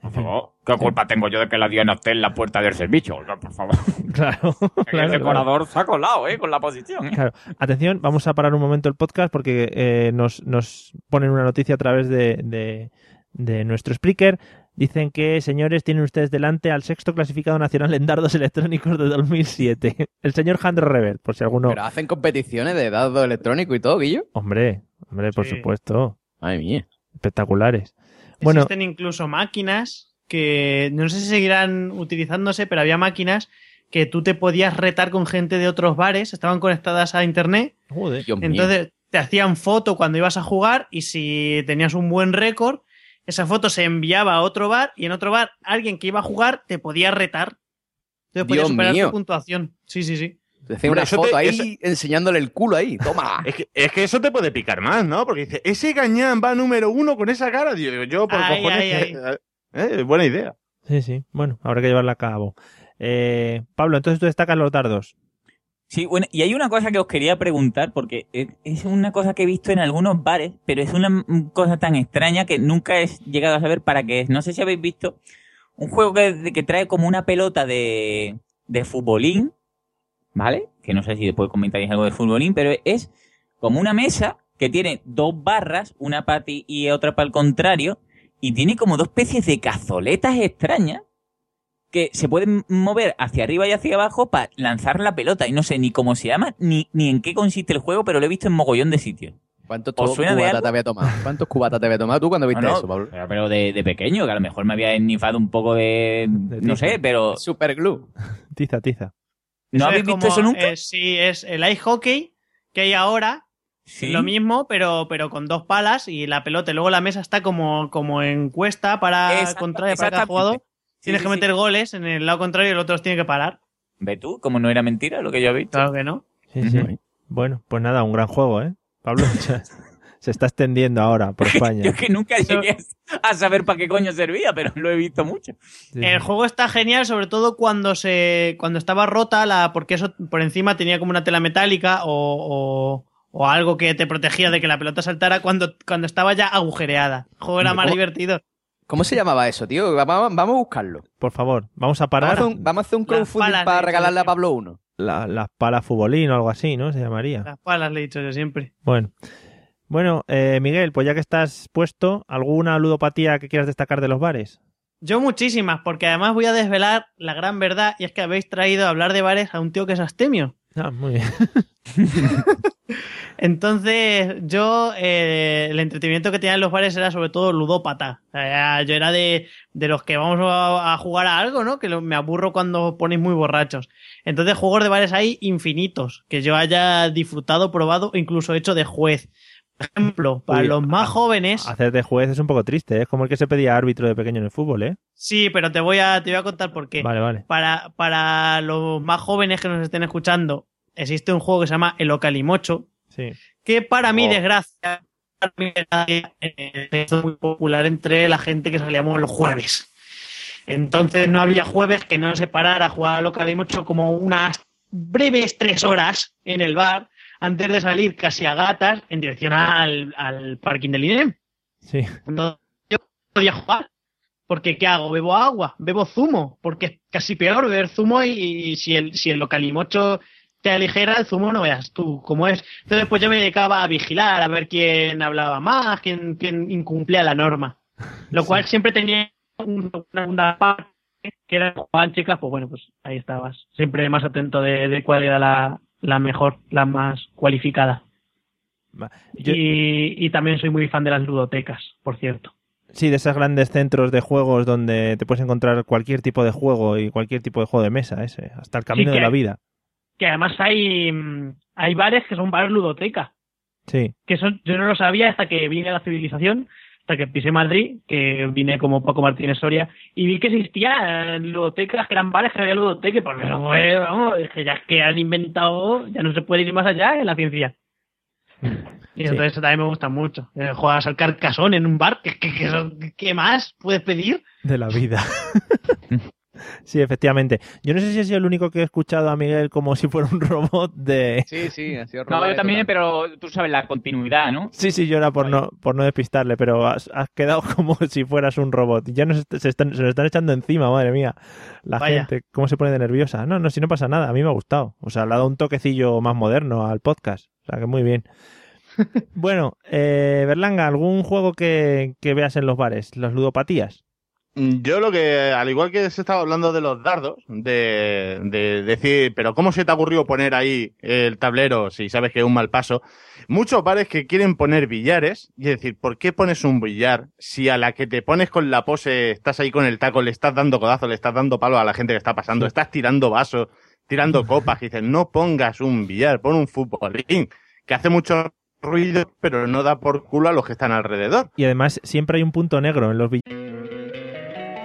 Por favor, ¿qué culpa tengo yo de que la Diana esté en la puerta del servicio? Por favor. Claro. claro el decorador claro. se ha colado, ¿eh? Con la posición. ¿eh? Claro. Atención, vamos a parar un momento el podcast porque eh, nos, nos ponen una noticia a través de, de, de nuestro speaker. Dicen que, señores, tienen ustedes delante al sexto clasificado nacional en dardos electrónicos de 2007. El señor Handro Revert, por si alguno... Pero hacen competiciones de dardos electrónicos y todo, Guillo. Hombre, hombre, por sí. supuesto. Madre mía. Espectaculares. Bueno, Existen incluso máquinas que no sé si seguirán utilizándose, pero había máquinas que tú te podías retar con gente de otros bares, estaban conectadas a internet. Joder, entonces mío. te hacían foto cuando ibas a jugar y si tenías un buen récord, esa foto se enviaba a otro bar y en otro bar alguien que iba a jugar te podía retar. Entonces podías superar mío. tu puntuación. Sí, sí, sí. Hacía una foto te, ahí eso... enseñándole el culo ahí. Toma. es, que, es, que, eso te puede picar más, ¿no? Porque dice, ese gañán va número uno con esa cara. Digo, yo por ay, cojones. Ay, ay. Eh, buena idea. Sí, sí. Bueno, habrá que llevarla a cabo. Eh, Pablo, entonces tú destacas los dardos. Sí, bueno, y hay una cosa que os quería preguntar, porque es una cosa que he visto en algunos bares, pero es una cosa tan extraña que nunca he llegado a saber para qué es. No sé si habéis visto un juego que, que trae como una pelota de, de futbolín, ¿vale? Que no sé si después comentáis algo de futbolín, pero es como una mesa que tiene dos barras, una para ti y otra para el contrario, y tiene como dos especies de cazoletas extrañas que se pueden mover hacia arriba y hacia abajo para lanzar la pelota. Y no sé ni cómo se llama, ni, ni en qué consiste el juego, pero lo he visto en mogollón de sitios. ¿Cuántos cubatas te había tomado? ¿Cuántos cubatas te había tomado tú cuando viste no, no, eso, Pablo? Pero, pero de, de, pequeño, que a lo mejor me había ennifado un poco de... de no sé, pero... Super glue. tiza, tiza. ¿No habéis visto como, eso nunca? Eh, sí, es el ice hockey que hay ahora, ¿Sí? Lo mismo, pero, pero con dos palas y la pelota. Y luego la mesa está como, como en cuesta para, Exacto, contrario, para cada jugador. Sí, Tienes sí, que meter goles en el lado contrario y el otro los tiene que parar. ¿Ve tú? Como no era mentira lo que yo he visto. Claro que no. Sí, sí. Bueno, pues nada, un gran juego, ¿eh? Pablo se está extendiendo ahora por España. yo que nunca llegué a saber para qué coño servía, pero lo he visto mucho. Sí. El juego está genial, sobre todo cuando se cuando estaba rota la porque eso por encima tenía como una tela metálica o, o o algo que te protegía de que la pelota saltara cuando, cuando estaba ya agujereada. El juego era más ¿Cómo, divertido. ¿Cómo se llamaba eso, tío? Vamos, vamos a buscarlo. Por favor, vamos a parar. Vamos a hacer un, vamos a hacer un crowdfunding para regalarle a Pablo uno. Las la palas futbolín o algo así, ¿no? Se llamaría. Las palas le he dicho yo siempre. Bueno. Bueno, eh, Miguel, pues ya que estás puesto, ¿alguna ludopatía que quieras destacar de los bares? Yo muchísimas, porque además voy a desvelar la gran verdad y es que habéis traído a hablar de bares a un tío que es astemio. Ah, muy bien. Entonces, yo, eh, el entretenimiento que tenía en los bares era sobre todo ludópata. O sea, yo era de, de los que vamos a, a, jugar a algo, ¿no? Que lo, me aburro cuando ponéis muy borrachos. Entonces, juegos de bares hay infinitos, que yo haya disfrutado, probado, incluso hecho de juez. Ejemplo, para Uy, los más jóvenes. Hacer de juez es un poco triste, ¿eh? es como el que se pedía árbitro de pequeño en el fútbol, ¿eh? Sí, pero te voy a, te voy a contar por qué. Vale, vale. Para, para los más jóvenes que nos estén escuchando, existe un juego que se llama El Ocalimocho, sí. que para oh. mi desgracia es muy popular entre la gente que salíamos los jueves. Entonces no había jueves que no se parara a jugar al Ocalimocho como unas breves tres horas en el bar antes de salir casi a gatas en dirección al, al parking del INEM. Sí. Entonces, yo podía jugar. Porque ¿qué hago? ¿Bebo agua? ¿Bebo zumo? Porque es casi peor beber zumo y, y si el, si el localimocho te aligera el zumo, no veas tú cómo es. Entonces, pues yo me dedicaba a vigilar, a ver quién hablaba más, quién, quién incumplía la norma. Lo cual sí. siempre tenía una, una parte que era jugaban chicas, pues bueno, pues ahí estabas. Siempre más atento de, de cuál era la, la mejor, la más cualificada. Yo... Y, y, también soy muy fan de las ludotecas, por cierto. Sí, de esos grandes centros de juegos donde te puedes encontrar cualquier tipo de juego y cualquier tipo de juego de mesa, ese, hasta el camino de la vida. Que además hay, mm, hay bares que son bares ludoteca. Sí. Que son, yo no lo sabía hasta que vine a la civilización, hasta que pisé Madrid, que vine como Paco Martínez Soria, y vi que existían ludotecas, que eran bares que había ludoteca, porque no, eh, vamos, que ya es que han inventado, ya no se puede ir más allá en la ciencia. Y Sí. entonces eso también me gusta mucho. Eh, Juegas al carcasón en un bar, ¿qué, qué, qué, qué más puedes pedir? De la vida. sí, efectivamente. Yo no sé si he sido el único que he escuchado a Miguel como si fuera un robot de... Sí, sí, ha sido No, robado yo también, total. pero tú sabes la continuidad, ¿no? Sí, sí, yo era por no, por no despistarle, pero has, has quedado como si fueras un robot. Y ya nos, se, están, se nos están echando encima, madre mía. La Vaya. gente, cómo se pone de nerviosa. No, no, si no pasa nada, a mí me ha gustado. O sea, le ha dado un toquecillo más moderno al podcast. O sea, que muy bien. bueno, eh, Berlanga, ¿algún juego que, que veas en los bares? Las ludopatías. Mm, Yo lo que, al igual que se estaba hablando de los dardos, de, de decir, pero ¿cómo se te ha ocurrido poner ahí el tablero si sabes que es un mal paso? Muchos bares que quieren poner billares y decir, ¿por qué pones un billar si a la que te pones con la pose estás ahí con el taco, le estás dando codazo, le estás dando palo a la gente que está pasando, estás tirando vasos, tirando copas, y dices, no pongas un billar, pon un futbolín, que hace mucho ruido, pero no da por culo a los que están alrededor. Y además siempre hay un punto negro en los billares.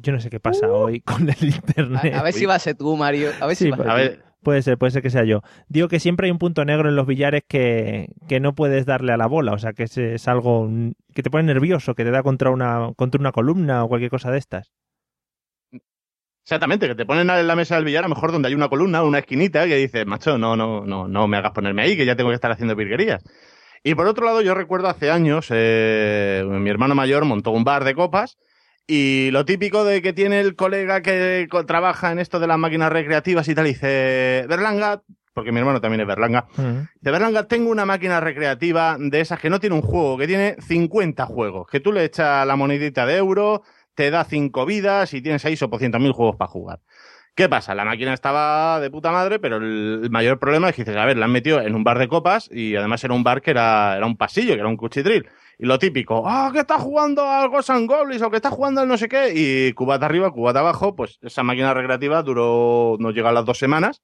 Yo no sé qué pasa hoy con el internet. A, a ver si va a ser tú, Mario. A ver si va a ver, Puede ser, puede ser que sea yo. Digo que siempre hay un punto negro en los billares que, que no puedes darle a la bola. O sea, que es, es algo que te pone nervioso, que te da contra una, contra una columna o cualquier cosa de estas. Exactamente, que te ponen en la mesa del billar, a lo mejor donde hay una columna, una esquinita, que dices, macho, no, no, no, no me hagas ponerme ahí, que ya tengo que estar haciendo virguerías. Y por otro lado, yo recuerdo hace años, eh, mi hermano mayor montó un bar de copas, y lo típico de que tiene el colega que trabaja en esto de las máquinas recreativas y tal, dice, Berlanga, porque mi hermano también es Berlanga, de Berlanga tengo una máquina recreativa de esas que no tiene un juego, que tiene 50 juegos, que tú le echas la monedita de euro, te da 5 vidas y tienes ahí 800.000 juegos para jugar. ¿Qué pasa? La máquina estaba de puta madre, pero el, el mayor problema es que dices, a ver, la han metido en un bar de copas y además era un bar que era, era un pasillo, que era un cuchitril. Y lo típico, ah, que está jugando al Ghosts and Goblins o que está jugando al no sé qué, y cubata arriba, cubata abajo, pues esa máquina recreativa duró, no llega a las dos semanas,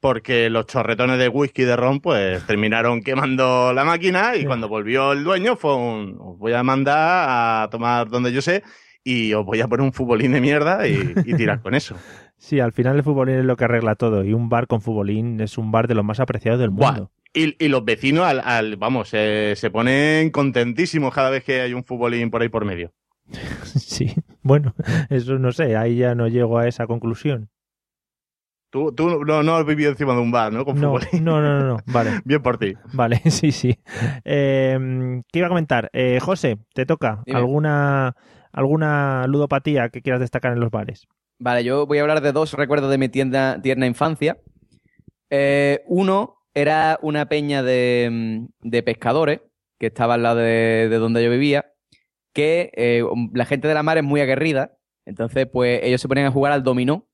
porque los chorretones de whisky de ron, pues terminaron quemando la máquina y cuando volvió el dueño fue un, os voy a mandar a tomar donde yo sé y os voy a poner un futbolín de mierda y, y tirar con eso. Sí, al final el futbolín es lo que arregla todo. Y un bar con futbolín es un bar de los más apreciados del Buah. Y, y los vecinos, al, al- vamos, eh, se ponen contentísimos cada vez que hay un futbolín por ahí por medio. Sí, bueno, eso no sé, ahí ya no llego a esa conclusión. Tú, tú no, no has vivido encima de un bar, ¿no? Con No, futbolín. no, no, no, no, vale. Bien por ti. Vale, sí, sí. Eh, ¿Qué iba a comentar? Eh, José, te toca. Dime. ¿Alguna, ¿Alguna ludopatía que quieras destacar en los bares? Vale, yo voy a hablar de dos recuerdos de mi tienda, tierna infancia. Eh, uno era una peña de, mm, de pescadores que estaba al lado de, de donde yo vivía, que eh, la gente de la mar es muy aguerrida, entonces pues ellos se ponían a jugar al dominó.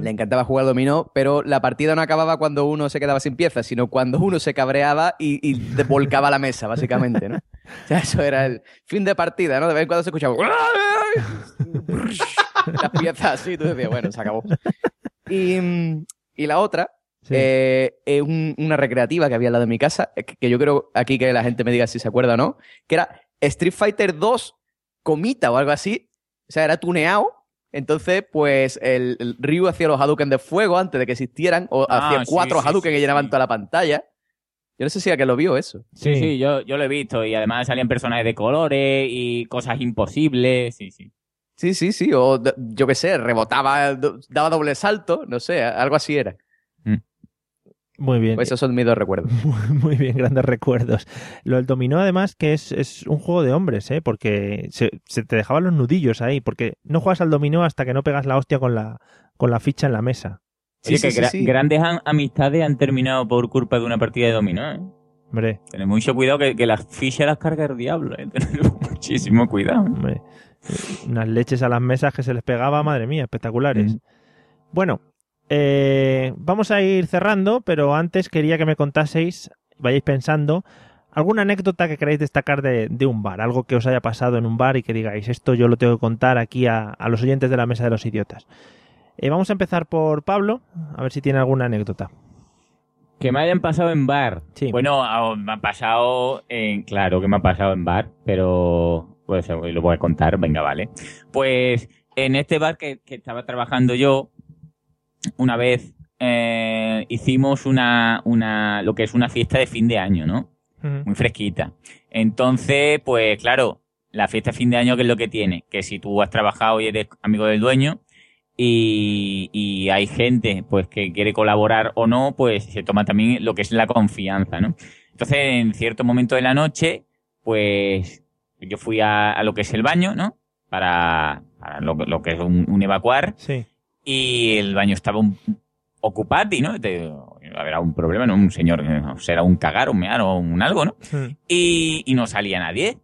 Le encantaba jugar al dominó, pero la partida no acababa cuando uno se quedaba sin piezas, sino cuando uno se cabreaba y, y volcaba la mesa, básicamente, ¿no? O sea, eso era el fin de partida, ¿no? De vez en cuando se escuchaba las piezas así, tú decías, bueno, se acabó. Y, mm, y la otra Sí. eh, es un- una recreativa que había al lado de mi casa, eh, que, que yo creo aquí que la gente me diga si se acuerda o no, que era Street Fighter 2 Comita o algo así. O sea, era tuneado. Entonces, pues el, el Ryu hacía los Hadouken de fuego antes de que existieran, o Ah, hacía sí, cuatro sí, Hadouken sí, que llenaban sí. toda la pantalla. Yo no sé si a que lo vio eso. Sí, sí, yo, yo lo he visto. Y además salían personajes de colores y cosas imposibles. Sí, sí. Sí, sí, sí. O yo qué sé, rebotaba, daba doble salto, no sé, algo así era. Muy bien. Pues esos son mis dos recuerdos. Muy bien, grandes recuerdos. Lo del dominó, además, que es, es un juego de hombres, ¿eh? Porque se, se te dejaban los nudillos ahí, porque no juegas al dominó hasta que no pegas la hostia con la, con la ficha en la mesa. Oye, que gra- grandes am- amistades han terminado por culpa de una partida de dominó, ¿eh? Hombre, Tened mucho cuidado que, que las fichas las carga el diablo, ¿eh? Tened muchísimo cuidado. hombre. Unas leches a las mesas que se les pegaba, madre mía, espectaculares. Bueno, eh, vamos a ir cerrando, pero antes quería que me contaseis, vayáis pensando, alguna anécdota que queráis destacar de, de un bar, algo que os haya pasado en un bar y que digáis, esto yo lo tengo que contar aquí a, a los oyentes de la mesa de los idiotas. Eh, vamos a empezar por Pablo, a ver si tiene alguna anécdota. Que me hayan pasado en bar. Sí. Bueno, me ha pasado en... Claro que me ha pasado en bar, pero... Pues lo voy a contar, venga, vale. Pues en este bar que, que estaba trabajando yo, una vez eh, hicimos una, una... lo que es una fiesta de fin de año, ¿no? muy fresquita. Entonces, pues claro, la fiesta de fin de año, ¿qué es lo que tiene? Que si tú has trabajado y eres amigo del dueño y, y hay gente pues que quiere colaborar o no, pues se toma también lo que es la confianza, ¿no? Entonces, en cierto momento de la noche, pues yo fui a, a lo que es el baño, ¿no? Para, para lo, que- lo que es un, un evacuar Sí. Y el baño estaba un, ocupado, ¿no? Te- Habrá un problema, ¿no? Un señor, eh, será un cagar, un mear o un algo, ¿no? y, y no salía nadie.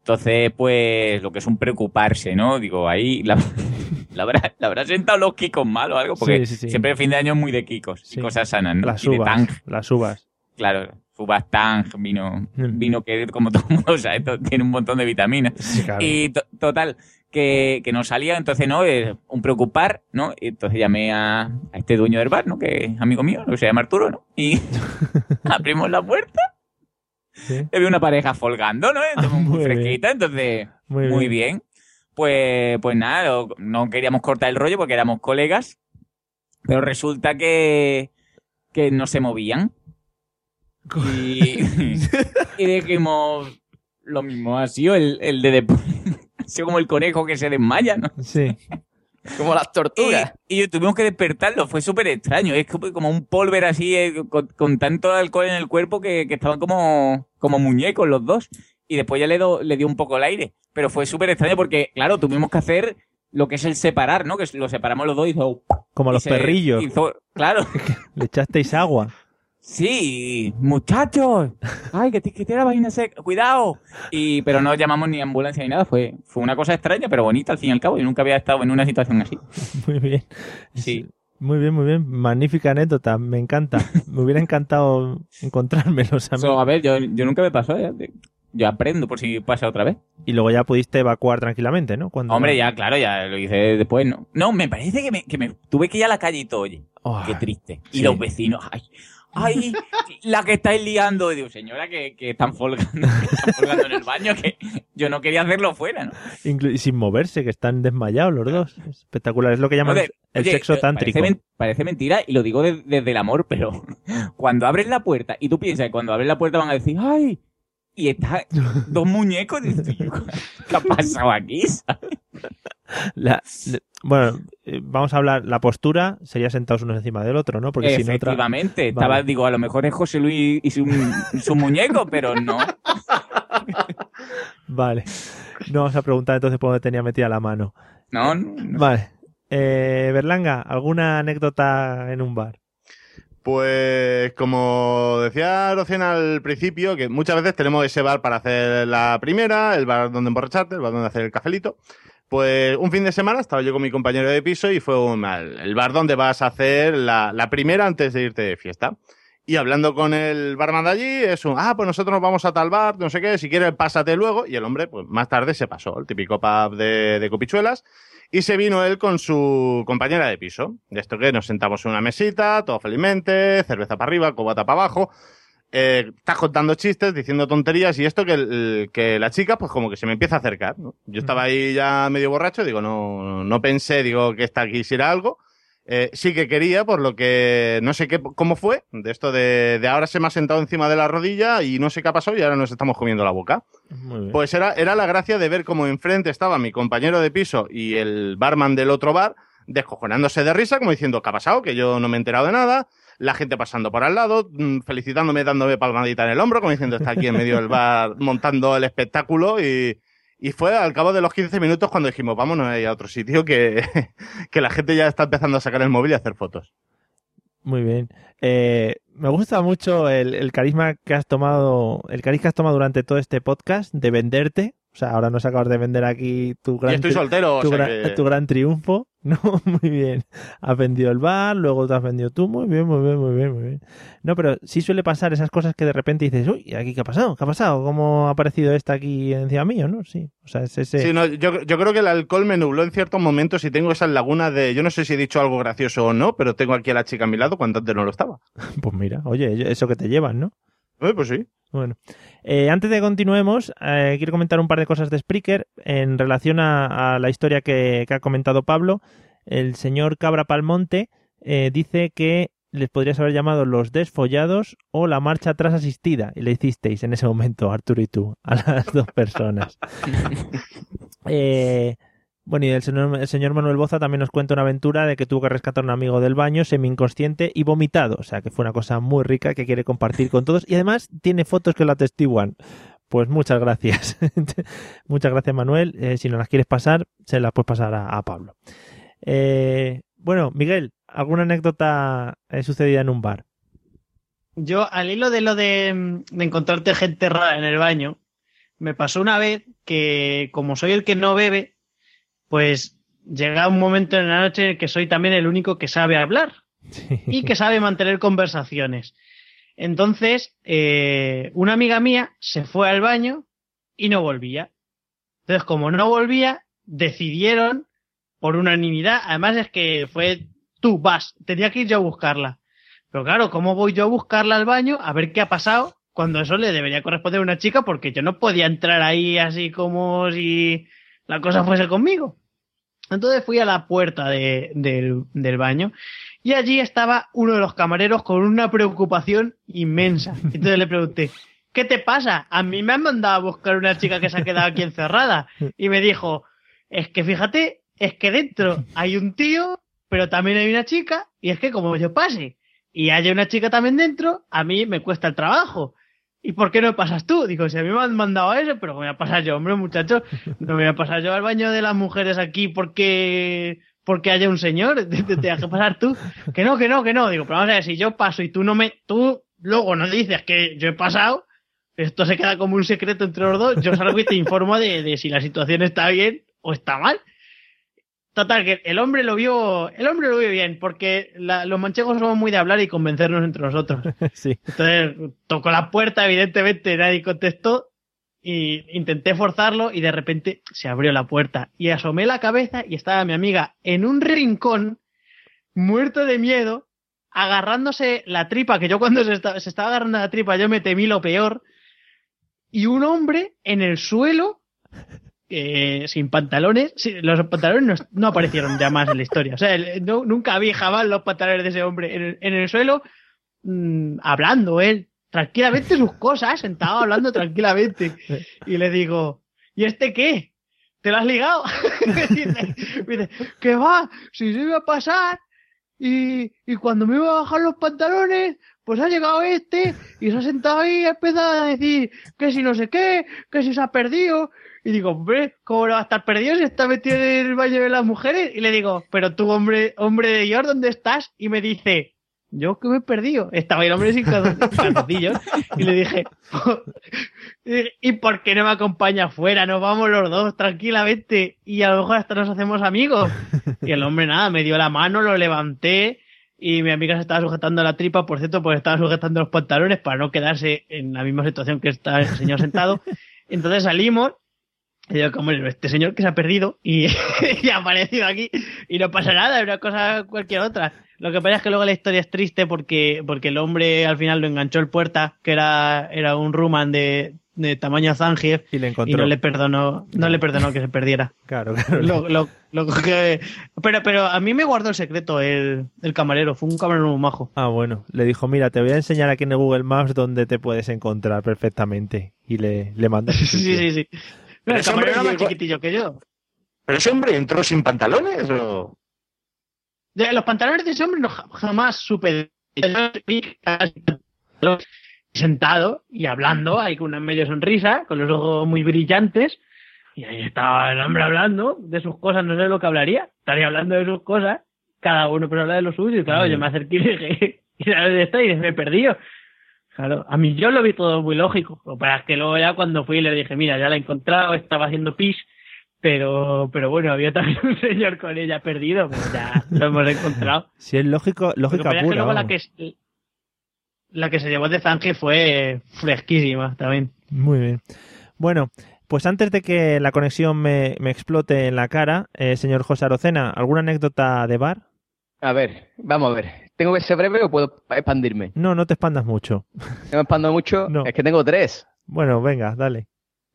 Entonces, pues, lo que es un preocuparse, ¿no? Digo, ahí la, la habrá, la habrá sentado los kikos mal o algo, porque Sí, sí, sí. siempre el fin de año es muy de kikos y cosas sanas, ¿no? Las y de uvas, tang, las uvas. claro, uvas tang, vino, Mm. vino que como todo el mundo sabe, tiene un montón de vitaminas. claro. Y to- total, que, que no salía, entonces, ¿no? Eh, un preocupar, ¿no? Y entonces llamé a, a este dueño del bar, ¿no? Que es amigo mío, que se llama Arturo, ¿no? Y abrimos la puerta. Sí. Y vi una pareja folgando, ¿no? Entonces, muy, muy bien. fresquita, entonces, Muy muy, bien. bien. Pues, pues nada, no queríamos cortar el rollo porque éramos colegas, pero resulta que, que no se movían. Y, y dijimos, lo mismo ha sido el, el de después. Como el conejo que se desmaya, ¿no? Sí. Como las tortugas. Y, y tuvimos que despertarlo, fue súper extraño. Es como un polver así, eh, con, con tanto alcohol en el cuerpo que, que estaban como, como muñecos los dos. Y después ya le, do- le dio un poco el aire. Pero fue súper extraño porque, claro, tuvimos que hacer lo que es el separar, ¿no? Que lo separamos los dos y hizo... Como y los se perrillos. hizo- claro. Le echasteis agua. Sí, muchachos. Ay, que, te- que tiene la vaina seca. Cuidado. Y, pero no llamamos ni ambulancia ni nada. Fue, fue una cosa extraña, pero bonita al fin y al cabo. Yo nunca había estado en una situación así. Muy bien. Sí. Muy bien, muy bien. Magnífica anécdota. Me encanta. Me hubiera encantado encontrármelos a mí. So, a ver, yo, yo nunca me pasó. ¿eh? Yo aprendo por si pasa otra vez. Y luego ya pudiste evacuar tranquilamente, ¿no? Cuando Hombre, ya, claro, ya lo hice después, ¿no? No, me parece que me, que me tuve que ir a la calle y todo, oye. Oh, Qué triste. Y los vecinos, ay, ay, la que estáis liando. Y digo, señora, que, que están folgando, que están folgando en el baño, que yo no quería hacerlo fuera, ¿no? Inclu- y sin moverse, que están desmayados los dos. Espectacular. Es lo que llaman el oye, sexo tántrico. Parece, men- parece mentira y lo digo de- desde el amor, pero cuando abres la puerta y tú piensas que cuando abres la puerta van a decir, ¡ay! Y está dos muñecos, dices, "Tío, ¿qué ha pasado aquí? La- bueno, eh, vamos a hablar. La postura sería sentados unos encima del otro, ¿no? Porque si no. otra- Efectivamente, Vale. estaba, digo, a lo mejor es José Luis y su, su muñeco, pero no. Vale. No vamos a preguntar entonces por dónde tenía metida la mano. No, no. Vale. Eh, Berlanga, ¿alguna anécdota en un bar? Pues como decía Rocín al principio, que muchas veces tenemos ese bar para hacer la primera, el bar donde emborracharte, el bar donde hacer el cafelito. Pues un fin de semana estaba yo con mi compañero de piso y fue un- el bar donde vas a hacer la, la primera antes de irte de fiesta. Y hablando con el barman de allí, es un, ah, pues nosotros nos vamos a tal bar, no sé qué, si quieres pásate luego. Y el hombre, pues más tarde se pasó, el típico pub de, de copichuelas. Y se vino él con su compañera de piso. De esto que nos sentamos en una mesita, todo felizmente, cerveza para arriba, cobata para abajo. Eh, estás contando chistes, diciendo tonterías y esto que, el- que la chica pues como que se me empieza a acercar, ¿no? Yo estaba ahí ya medio borracho, digo, no, no pensé, digo, que esta quisiera algo. Eh, sí que quería, por lo que no sé qué, cómo fue, de esto de, de ahora se me ha sentado encima de la rodilla y no sé qué ha pasado y ahora nos estamos comiendo la boca. Pues era, era la gracia de ver cómo enfrente estaba mi compañero de piso y el barman del otro bar, descojonándose de risa, como diciendo, ¿qué ha pasado? Que yo no me he enterado de nada. La gente pasando por al lado, mm, felicitándome, dándome palmadita en el hombro, como diciendo, está aquí en medio del bar montando el espectáculo y, y fue al cabo de los 15 minutos cuando dijimos, vámonos a otro sitio que, que la gente ya está empezando a sacar el móvil y a hacer fotos. Muy bien. Eh, me gusta mucho el, el carisma que has tomado, el carisma que has tomado durante todo este podcast de venderte. O sea, ahora nos acabas de vender aquí tu gran, estoy tri- soltero, o tu, sea gran, que- tu gran triunfo. No, muy bien. Has vendido el bar, luego te has vendido tú. Muy bien, muy bien, muy bien, muy bien. No, pero sí suele pasar esas cosas que de repente dices, uy, ¿aquí qué ha pasado? ¿Qué ha pasado? ¿Cómo ha aparecido esta aquí encima mío? ¿No? Sí. O sea, es ese... Sí, no, yo, yo creo que el alcohol me nubló en ciertos momentos y tengo esas lagunas de, yo no sé si he dicho algo gracioso o no, pero tengo aquí a la chica a mi lado cuando antes no lo estaba. Pues mira, oye, eso que te llevan, ¿no? Eh, pues sí. Bueno, eh, antes de que continuemos, eh, quiero comentar un par de cosas de Spreaker en relación a, a la historia que, que ha comentado Pablo. El señor Cabra Palmonte eh, dice que les podrías haber llamado los desfollados o la marcha atrás asistida y le hicisteis en ese momento, Arturo y tú, a las dos personas. Eh, bueno, y el señor, el señor Manuel Boza también nos cuenta una aventura de que tuvo que rescatar a un amigo del baño semi-inconsciente y vomitado. O sea, que fue una cosa muy rica que quiere compartir con todos. Y además tiene fotos que lo atestiguan. Pues muchas gracias. muchas gracias, Manuel. Eh, si no las quieres pasar, se las puedes pasar a, Pablo. Eh, bueno, Miguel, ¿alguna anécdota eh, sucedida en un bar? Yo, al hilo de lo de, de encontrarte gente rara en el baño, me pasó una vez que, como soy el que no bebe, pues llega un momento en la noche en el que soy también el único que sabe hablar y que sabe mantener conversaciones. Entonces, eh, una amiga mía se fue al baño y no volvía. Entonces, como no volvía, decidieron por unanimidad, además es que fue tú vas, tenía que ir yo a buscarla. Pero claro, ¿cómo voy yo a buscarla al baño a ver qué ha pasado? Cuando eso le debería corresponder a una chica porque yo no podía entrar ahí así como si la cosa fuese conmigo. Entonces fui a la puerta de- del, del baño y allí estaba uno de los camareros con una preocupación inmensa. Entonces le pregunté, ¿qué te pasa? A mí me han mandado a buscar una chica que se ha quedado aquí encerrada. Y me dijo, es que fíjate, es que dentro hay un tío, pero también hay una chica, y es que como yo pase y haya una chica también dentro, a mí me cuesta el trabajo. ¿Y por qué no pasas tú? Digo, si a mí me han mandado eso, pero me voy a pasar yo, hombre, muchacho. No me voy a pasar yo al baño de las mujeres aquí porque porque haya un señor. Te, te, que pasar tú. Que no, que no, que no. Digo, pero vamos a ver, si yo paso y tú no me... Tú luego no dices que yo he pasado, esto se queda como un secreto entre los dos. Yo salgo y te informo de si la situación está bien o está mal. Total, que el hombre lo vio, el hombre lo vio bien, porque la- los manchegos somos muy de hablar y convencernos entre nosotros. sí. Entonces tocó la puerta, evidentemente nadie contestó y intenté forzarlo y de repente se abrió la puerta y asomé la cabeza y estaba mi amiga en un rincón, muerto de miedo, agarrándose la tripa, que yo cuando se, se estaba agarrando la tripa yo me temí lo peor, y un hombre en el suelo eh, sin pantalones, los pantalones no, aparecieron ya más en la historia. O sea, nunca vi jamás los pantalones de ese hombre en el, en el suelo, mm, hablando él, tranquilamente sus cosas, sentado hablando tranquilamente. Y le digo, ¿y este qué? ¿Te lo has ligado? me dice, ¿qué va? Si se iba a pasar. Y, y cuando me iba a bajar los pantalones, pues ha llegado este y se ha sentado ahí y ha empezado a decir que si no sé qué, que si se ha perdido. Y digo, hombre, ¿cómo no va a estar perdido si está metido en el baño de las mujeres? Y le digo, pero tú, hombre, hombre de Dios, ¿dónde estás? Y me dice, yo que me he perdido. Estaba el hombre sin cal- calzoncillos. Y le dije, ¿y por qué no me acompaña afuera? Nos vamos los dos tranquilamente y a lo mejor hasta nos hacemos amigos. Y el hombre nada, me dio la mano, lo levanté y mi amiga se estaba sujetando la tripa, por cierto, pues estaba sujetando los pantalones para no quedarse en la misma situación que está el señor sentado. Entonces salimos y digo, como este señor que se ha perdido y, y ha aparecido aquí y no pasa nada, es una cosa cualquier otra. Lo que pasa es que luego la historia es triste porque, porque el hombre al final lo enganchó el puerta, que era, era un Ruman de, de tamaño Zangief, Y le y encontró. no le perdonó, no le perdonó que se perdiera. Claro, claro. Lo- lo- lo coge- pero, pero a mí me guardó el secreto el, el camarero, fue un camarero muy majo. Ah, bueno. Le dijo, mira, te voy a enseñar aquí en el Google Maps donde te puedes encontrar perfectamente. Y le, le mandó. Sí, sí, sí. Pero ese camarero era hombre más llegó- chiquitillo que yo. ¿Pero ese hombre entró sin pantalones o...? De los pantalones de ese hombre no, ja- jamás supe. de- Sentado y hablando, ahí con una medio sonrisa, con los ojos muy brillantes. Y ahí estaba el hombre hablando de sus cosas, no sé lo que hablaría. Estaría hablando de sus cosas, cada uno pues habla de lo suyo. Y claro, yo me acerqué y dije, ¿y sabes dónde está? Y me he perdido. Claro, a mí yo lo vi todo muy lógico. Lo que pasa es que luego ya cuando fui le dije, mira, ya la he encontrado, estaba haciendo pis, pero, pero bueno, había también un señor con ella perdido, pero ya lo hemos encontrado. Si es lógico, lógica pasa es que pura. luego la que, la que se llevó de Zange fue fresquísima también. Muy bien. Bueno, pues antes de que la conexión me, me explote en la cara, eh, señor José Arocena, ¿alguna anécdota de bar? A ver, vamos a ver. ¿Tengo que ser breve o puedo expandirme? No, no te expandas mucho. ¿No me expando mucho? Es que tengo tres. Bueno, venga, dale.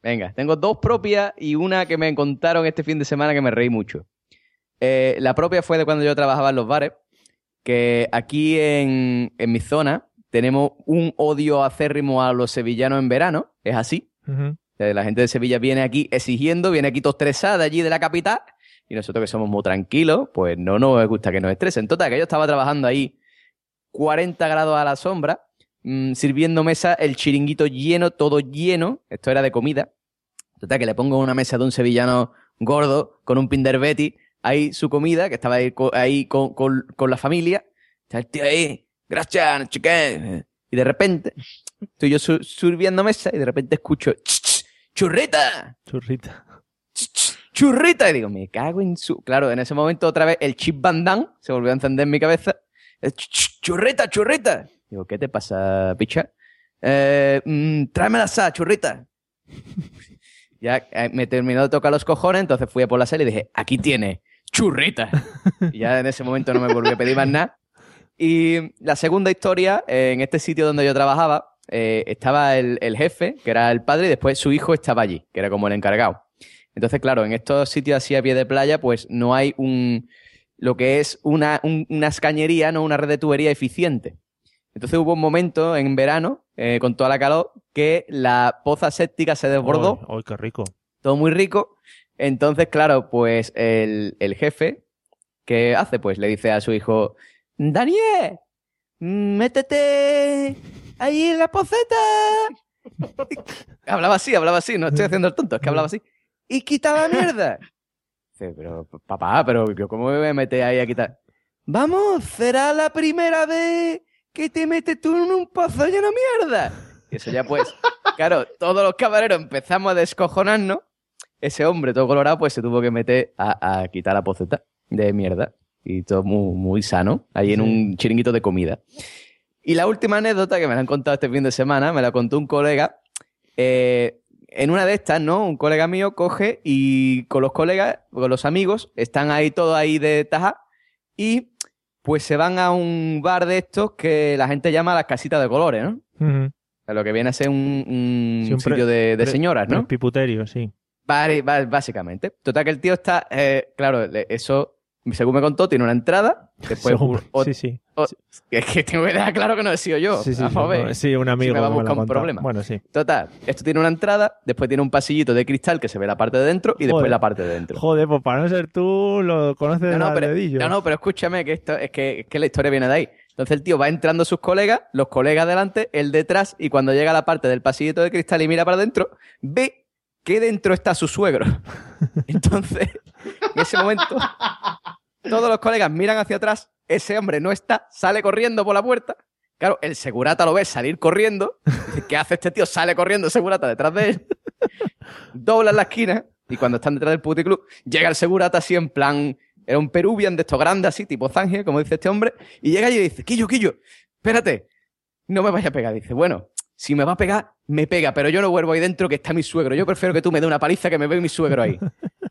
Venga, tengo dos propias y una que me contaron este fin de semana que me reí mucho. Eh, la propia fue de cuando yo trabajaba en los bares, que aquí en, en mi zona tenemos un odio acérrimo a los sevillanos en verano, es así. La gente de Sevilla viene aquí exigiendo, viene aquí todo estresada allí de la capital, y nosotros que somos muy tranquilos, pues no nos gusta que nos estresen. Total, que yo estaba trabajando ahí 40 grados a la sombra, mm, sirviendo mesa, el chiringuito lleno, todo lleno, esto era de comida. Total, que le pongo una mesa de un sevillano gordo con un Pinder Betty, ahí su comida, que estaba ahí, ahí con, con- con la familia. Está el tío ahí, gracias, no qué. Y de repente, estoy yo sirviendo mesa y de repente escucho, "Ch, ch, ¡churrita! Churrita. ¡Churrita! Y digo, me cago en su... Claro, en ese momento otra vez el chip bandán se volvió a encender en mi cabeza. "Ch, ch, ¡Churrita, churrita! Digo, ¿qué te pasa, picha? Eh, mm, tráeme la sa, churrita. ya eh, me terminó de tocar los cojones, entonces fui a por la sala y dije, aquí tiene, churrita. y ya en ese momento no me volví a pedir más nada. Y la segunda historia, eh, en este sitio donde yo trabajaba, eh, estaba el, el jefe, que era el padre, y después su hijo estaba allí, que era como el encargado. Entonces, claro, en estos sitios así a pie de playa, pues no hay un lo que es una, un- una escañería, no una red de tubería eficiente. Entonces hubo un momento en verano, eh, con toda la calor, que la poza séptica se desbordó ¡Ay, qué rico! todo muy rico. Entonces, claro, pues el, el jefe, ¿qué hace? Pues le dice a su hijo, Daniel, métete ahí en la poceta. hablaba así, hablaba así, no estoy haciendo el tonto, es que hablaba así. Y quita la mierda. Dice, pero papá, pero yo cómo me voy a meter ahí a quitar. Vamos, será la primera vez que te metes tú en un pozo lleno de mierda. Y eso ya pues, claro, todos los camareros empezamos a descojonarnos. Ese hombre todo colorado pues se tuvo que meter a, a quitar la poceta de mierda. Y todo muy, muy sano, ahí en un chiringuito de comida. Y la última anécdota que me la han contado este fin de semana, me la contó un colega. eh, en una de estas, ¿no? Un colega mío coge y con los colegas, con los amigos, están ahí todos ahí de taja y pues se van a un bar de estos que la gente llama las casitas de colores, ¿no? O sea, lo que viene a ser un, un Sí, un sitio de, señoras, ¿no? Piputerio, sí. Vale, va- básicamente. Total que el tío está, eh, claro, eso, según me contó, tiene una entrada. Después, sí, sí. o- es que tengo que dejar claro que no he sido yo. Sí, sí, a no, sí, un amigo Si me va a buscar un problema. Bueno, sí. Total, esto tiene una entrada, después tiene un pasillito de cristal que se ve la parte de dentro y después la parte de dentro. Joder, pues para no ser tú, lo conoces de No, no, al pero, dedillo. no, no, pero escúchame, que esto es que, es que la historia viene de ahí. Entonces el tío va entrando sus colegas, los colegas delante, él detrás, y cuando llega a la parte del pasillito de cristal y mira para adentro, ve que dentro está su suegro. Entonces, en ese momento, todos los colegas miran hacia atrás, ese hombre no está, sale corriendo por la puerta. Claro, el segurata lo ve salir corriendo. ¿Qué hace este tío? Sale corriendo el segurata detrás de él. Dobla en la esquina y cuando están detrás del puticlub, llega el segurata así en plan Era un Peruvian de estos grandes, así, tipo Zangia, como dice este hombre. Y llega y dice, Quillo, Quillo, espérate, no me vayas a pegar. Dice, bueno, si me va a pegar, me pega, pero yo no vuelvo ahí dentro que está mi suegro. Yo prefiero que tú me dé una paliza que me ve mi suegro ahí.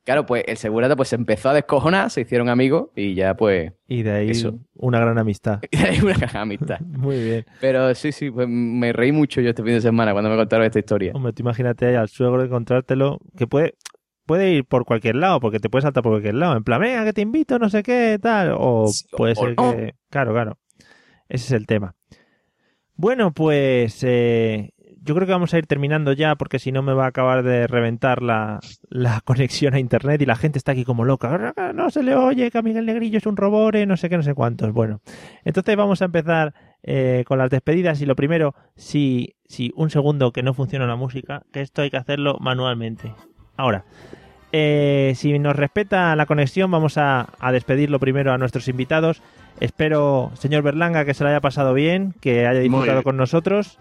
Claro, pues el segurata pues se empezó a descojonar, se hicieron amigos y ya pues... Y de ahí Eso. una gran amistad. Y de ahí una gran amistad. Muy bien. Pero sí, sí, pues me reí mucho yo este fin de semana cuando me contaron esta historia. Hombre, tú imagínate ahí al suegro encontrártelo, que puede, puede ir por cualquier lado, porque te puede saltar por cualquier lado. En plan, venga, que te invito, no sé qué, tal. O puede o ser que... Claro, claro. Ese es el tema. Bueno, pues eh, yo creo que vamos a ir terminando ya, porque si no me va a acabar de reventar la, la conexión a internet y la gente está aquí como loca. No se le oye que a Miguel Negrillo es un robore, no sé qué, no sé cuántos. Bueno, entonces vamos a empezar eh, con las despedidas y lo primero, si, si un segundo que no funciona la música, que esto hay que hacerlo manualmente. Ahora, eh, si nos respeta la conexión, vamos a, a despedirlo primero a nuestros invitados. Espero, señor Berlanga, que se lo haya pasado bien, que haya disfrutado con nosotros.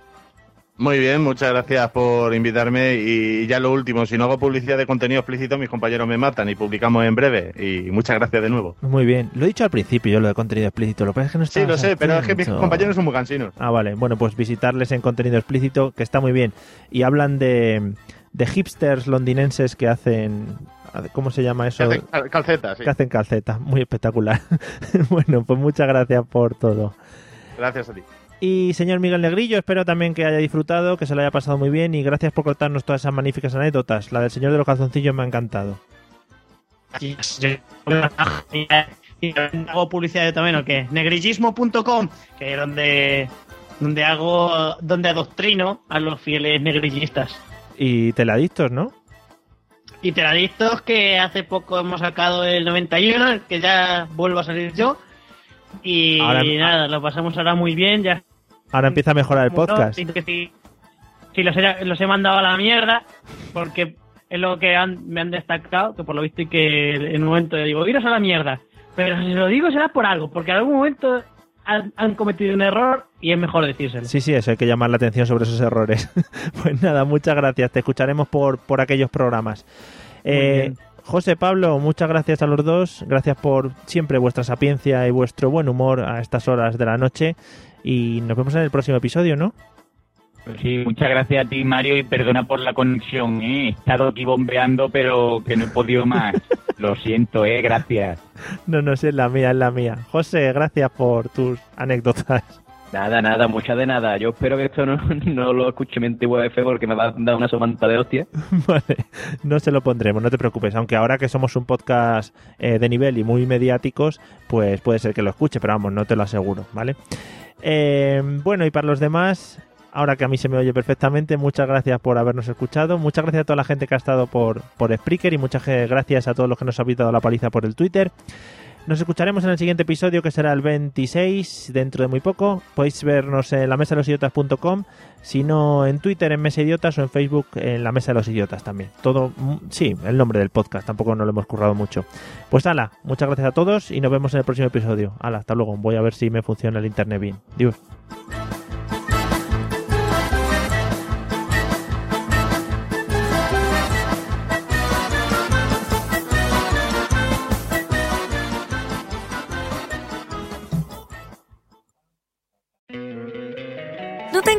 Muy bien, muchas gracias por invitarme. Y ya lo último, si no hago publicidad de contenido explícito, mis compañeros me matan y publicamos en breve. Y muchas gracias de nuevo. Muy bien. Lo he dicho al principio, yo lo de contenido explícito. Lo que pasa es que no Sí, estabas lo sé, pero es que mis compañeros son muy cansinos. Ah, vale. Bueno, pues visitarles en contenido explícito, que está muy bien. Y hablan de, de hipsters londinenses que hacen... ¿Cómo se llama eso? Que hacen cal- calcetas, sí. Que hacen calcetas. Muy espectacular. bueno, pues muchas gracias por todo. Gracias a ti. Y señor Miguel Negrillo, espero también que haya disfrutado, que se lo haya pasado muy bien y gracias por contarnos todas esas magníficas anécdotas. La del señor de los calzoncillos me ha encantado. Y hago publicidad también, ¿o qué? Negrillismo.com, que es donde, donde hago, donde adoctrino a los fieles negrillistas. Y teladictos, ¿no? Y teladictos que hace poco hemos sacado el 91, que ya vuelvo a salir yo. Y Ahora- nada, lo pasamos ahora muy bien, ya Ahora empieza a mejorar el podcast. Sí, que sí. Sí, los he, los he mandado a la mierda porque es lo que han- me han destacado, que por lo visto y que en un momento digo, iros a la mierda. Pero si lo digo será por algo, porque en algún momento han, han cometido un error y es mejor decírselo. Sí, sí, eso hay que llamar la atención sobre esos errores. pues nada, muchas gracias. Te escucharemos por, por aquellos programas. Eh. José Pablo, muchas gracias a los dos. Gracias por siempre vuestra sapiencia y vuestro buen humor a estas horas de la noche. Y nos vemos en el próximo episodio, ¿no? Pues sí, muchas gracias a ti, Mario, y perdona por la conexión, ¿eh? He estado aquí bombeando, pero que no he podido más. Lo siento, ¿eh? Gracias. No, no, es la mía, es la mía. José, gracias por tus anécdotas. Nada, nada, mucha de nada. Yo espero que esto no, no lo escuche mi antiguo jefe porque me va a dar una somanta de hostia. Vale, no se lo pondremos, no te preocupes. Aunque ahora que somos un podcast eh, de nivel y muy mediáticos, pues puede ser que lo escuche, pero vamos, no te lo aseguro, ¿vale? Eh, bueno, y para los demás, ahora que a mí se me oye perfectamente, muchas gracias por habernos escuchado. Muchas gracias a toda la gente que ha estado por, por Spreaker y muchas ge- gracias a todos los que nos habéis dado la paliza por el Twitter. Nos escucharemos en el siguiente episodio que será el 26, dentro de muy poco. Podéis vernos en la mesa de los idiotas.com, si no en Twitter en Mesa Idiotas o en Facebook en la mesa de los idiotas también. Todo, mm, sí, el nombre del podcast, tampoco nos lo hemos currado mucho. Pues ala, muchas gracias a todos y nos vemos en el próximo episodio. Ala, hasta luego. Voy a ver si me funciona el internet bien. Dios.